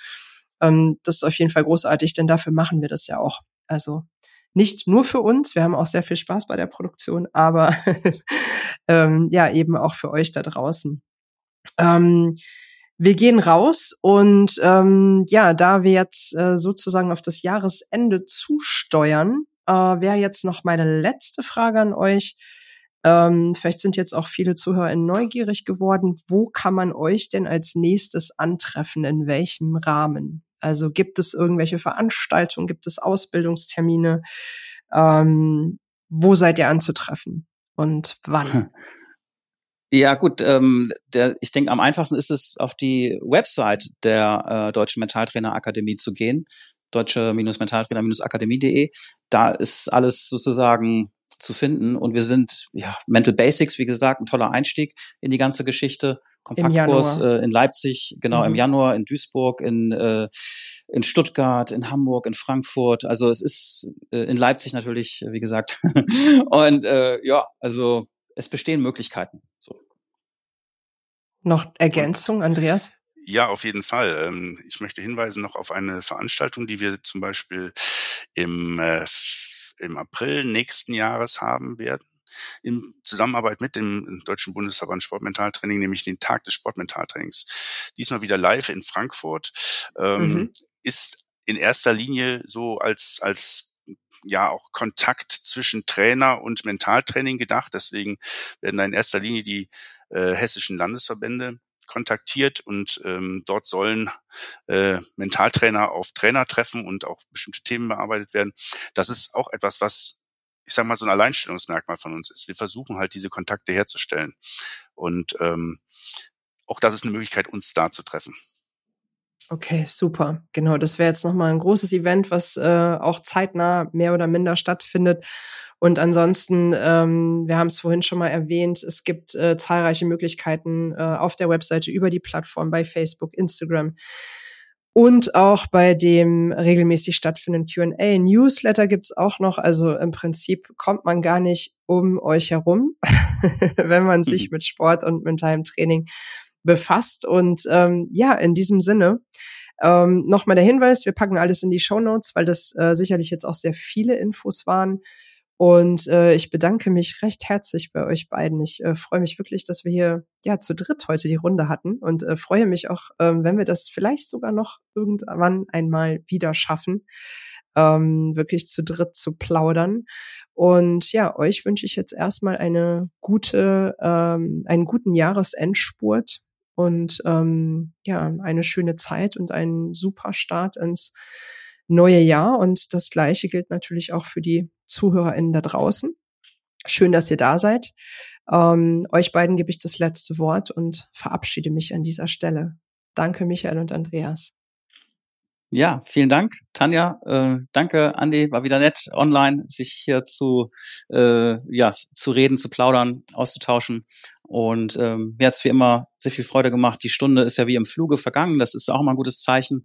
Ähm, das ist auf jeden Fall großartig, denn dafür machen wir das ja auch. Also nicht nur für uns, wir haben auch sehr viel Spaß bei der Produktion, aber [LAUGHS] ähm, ja, eben auch für euch da draußen. Ähm, wir gehen raus und ähm, ja, da wir jetzt äh, sozusagen auf das Jahresende zusteuern, äh, wäre jetzt noch meine letzte Frage an euch. Ähm, vielleicht sind jetzt auch viele Zuhörer neugierig geworden. Wo kann man euch denn als nächstes antreffen? In welchem Rahmen? Also gibt es irgendwelche Veranstaltungen? Gibt es Ausbildungstermine? Ähm, wo seid ihr anzutreffen? Und wann? [LAUGHS] Ja, gut, ähm, der, ich denke, am einfachsten ist es, auf die Website der äh, Deutschen Mentaltrainer Akademie zu gehen, deutsche-mentaltrainer-akademie.de. Da ist alles sozusagen zu finden und wir sind, ja, Mental Basics, wie gesagt, ein toller Einstieg in die ganze Geschichte. Kompaktkurs äh, in Leipzig, genau mhm. im Januar, in Duisburg, in, äh, in Stuttgart, in Hamburg, in Frankfurt. Also es ist äh, in Leipzig natürlich, wie gesagt. [LAUGHS] und äh, ja, also es bestehen Möglichkeiten. Noch Ergänzung, Andreas? Ja, auf jeden Fall. Ähm, ich möchte hinweisen noch auf eine Veranstaltung, die wir zum Beispiel im, äh, im April nächsten Jahres haben werden. In Zusammenarbeit mit dem Deutschen Bundesverband Sportmentaltraining, nämlich den Tag des Sportmentaltrainings. Diesmal wieder live in Frankfurt. Ähm, mhm. Ist in erster Linie so als, als ja auch Kontakt zwischen Trainer und Mentaltraining gedacht. Deswegen werden da in erster Linie die äh, hessischen Landesverbände kontaktiert und ähm, dort sollen äh, Mentaltrainer auf Trainer treffen und auch bestimmte Themen bearbeitet werden. Das ist auch etwas, was ich sage mal so ein Alleinstellungsmerkmal von uns ist. Wir versuchen halt diese Kontakte herzustellen und ähm, auch das ist eine Möglichkeit, uns da zu treffen. Okay, super. Genau, das wäre jetzt nochmal ein großes Event, was äh, auch zeitnah mehr oder minder stattfindet. Und ansonsten, ähm, wir haben es vorhin schon mal erwähnt, es gibt äh, zahlreiche Möglichkeiten äh, auf der Webseite über die Plattform bei Facebook, Instagram und auch bei dem regelmäßig stattfindenden QA. Newsletter gibt's auch noch. Also im Prinzip kommt man gar nicht um euch herum, [LAUGHS] wenn man sich mhm. mit Sport und mentalem Training befasst. Und ähm, ja, in diesem Sinne ähm, nochmal der Hinweis, wir packen alles in die Show Notes, weil das äh, sicherlich jetzt auch sehr viele Infos waren. Und äh, ich bedanke mich recht herzlich bei euch beiden. Ich äh, freue mich wirklich, dass wir hier ja zu dritt heute die Runde hatten und äh, freue mich auch, ähm, wenn wir das vielleicht sogar noch irgendwann einmal wieder schaffen, ähm, wirklich zu dritt zu plaudern. Und ja, euch wünsche ich jetzt erstmal eine gute, ähm, einen guten Jahresendspurt und ähm, ja, eine schöne Zeit und einen super Start ins neue Jahr. Und das Gleiche gilt natürlich auch für die ZuhörerInnen da draußen. Schön, dass ihr da seid. Ähm, euch beiden gebe ich das letzte Wort und verabschiede mich an dieser Stelle. Danke, Michael und Andreas. Ja, vielen Dank, Tanja. Äh, danke, Andi. War wieder nett, online sich hier zu, äh, ja, zu reden, zu plaudern, auszutauschen. Und ähm, mir hat's wie immer sehr viel Freude gemacht. Die Stunde ist ja wie im Fluge vergangen. Das ist auch mal ein gutes Zeichen.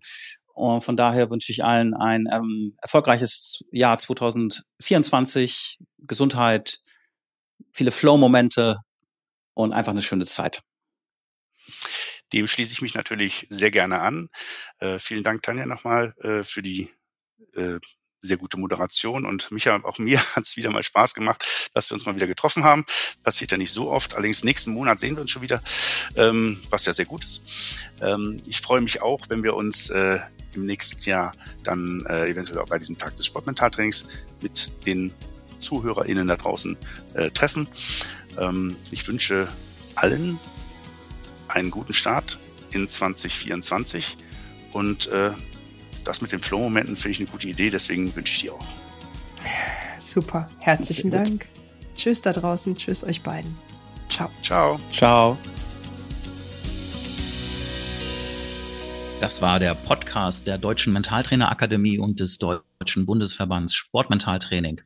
Und von daher wünsche ich allen ein ähm, erfolgreiches Jahr 2024, Gesundheit, viele Flow-Momente und einfach eine schöne Zeit. Dem schließe ich mich natürlich sehr gerne an. Äh, vielen Dank, Tanja, nochmal äh, für die äh, sehr gute Moderation und Micha, auch mir [LAUGHS] hat es wieder mal Spaß gemacht, dass wir uns mal wieder getroffen haben. Passiert ja nicht so oft. Allerdings nächsten Monat sehen wir uns schon wieder, ähm, was ja sehr gut ist. Ähm, ich freue mich auch, wenn wir uns äh, im nächsten Jahr dann äh, eventuell auch bei diesem Tag des Sportmentaltrainings mit den ZuhörerInnen da draußen äh, treffen. Ähm, ich wünsche allen einen guten Start in 2024 und äh, das mit den Flow-Momenten finde ich eine gute Idee, deswegen wünsche ich dir auch. Super, herzlichen Dank. Tschüss da draußen, tschüss euch beiden. Ciao. Ciao. Ciao. Das war der Podcast der Deutschen Mentaltrainerakademie und des Deutschen Bundesverbands Sportmentaltraining.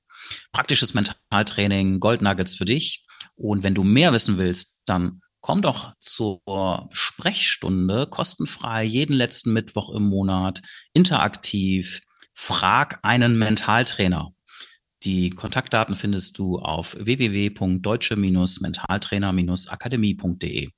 Praktisches Mentaltraining, Gold Nuggets für dich. Und wenn du mehr wissen willst, dann komm doch zur Sprechstunde kostenfrei jeden letzten Mittwoch im Monat, interaktiv. Frag einen Mentaltrainer. Die Kontaktdaten findest du auf www.deutsche-mentaltrainer-akademie.de.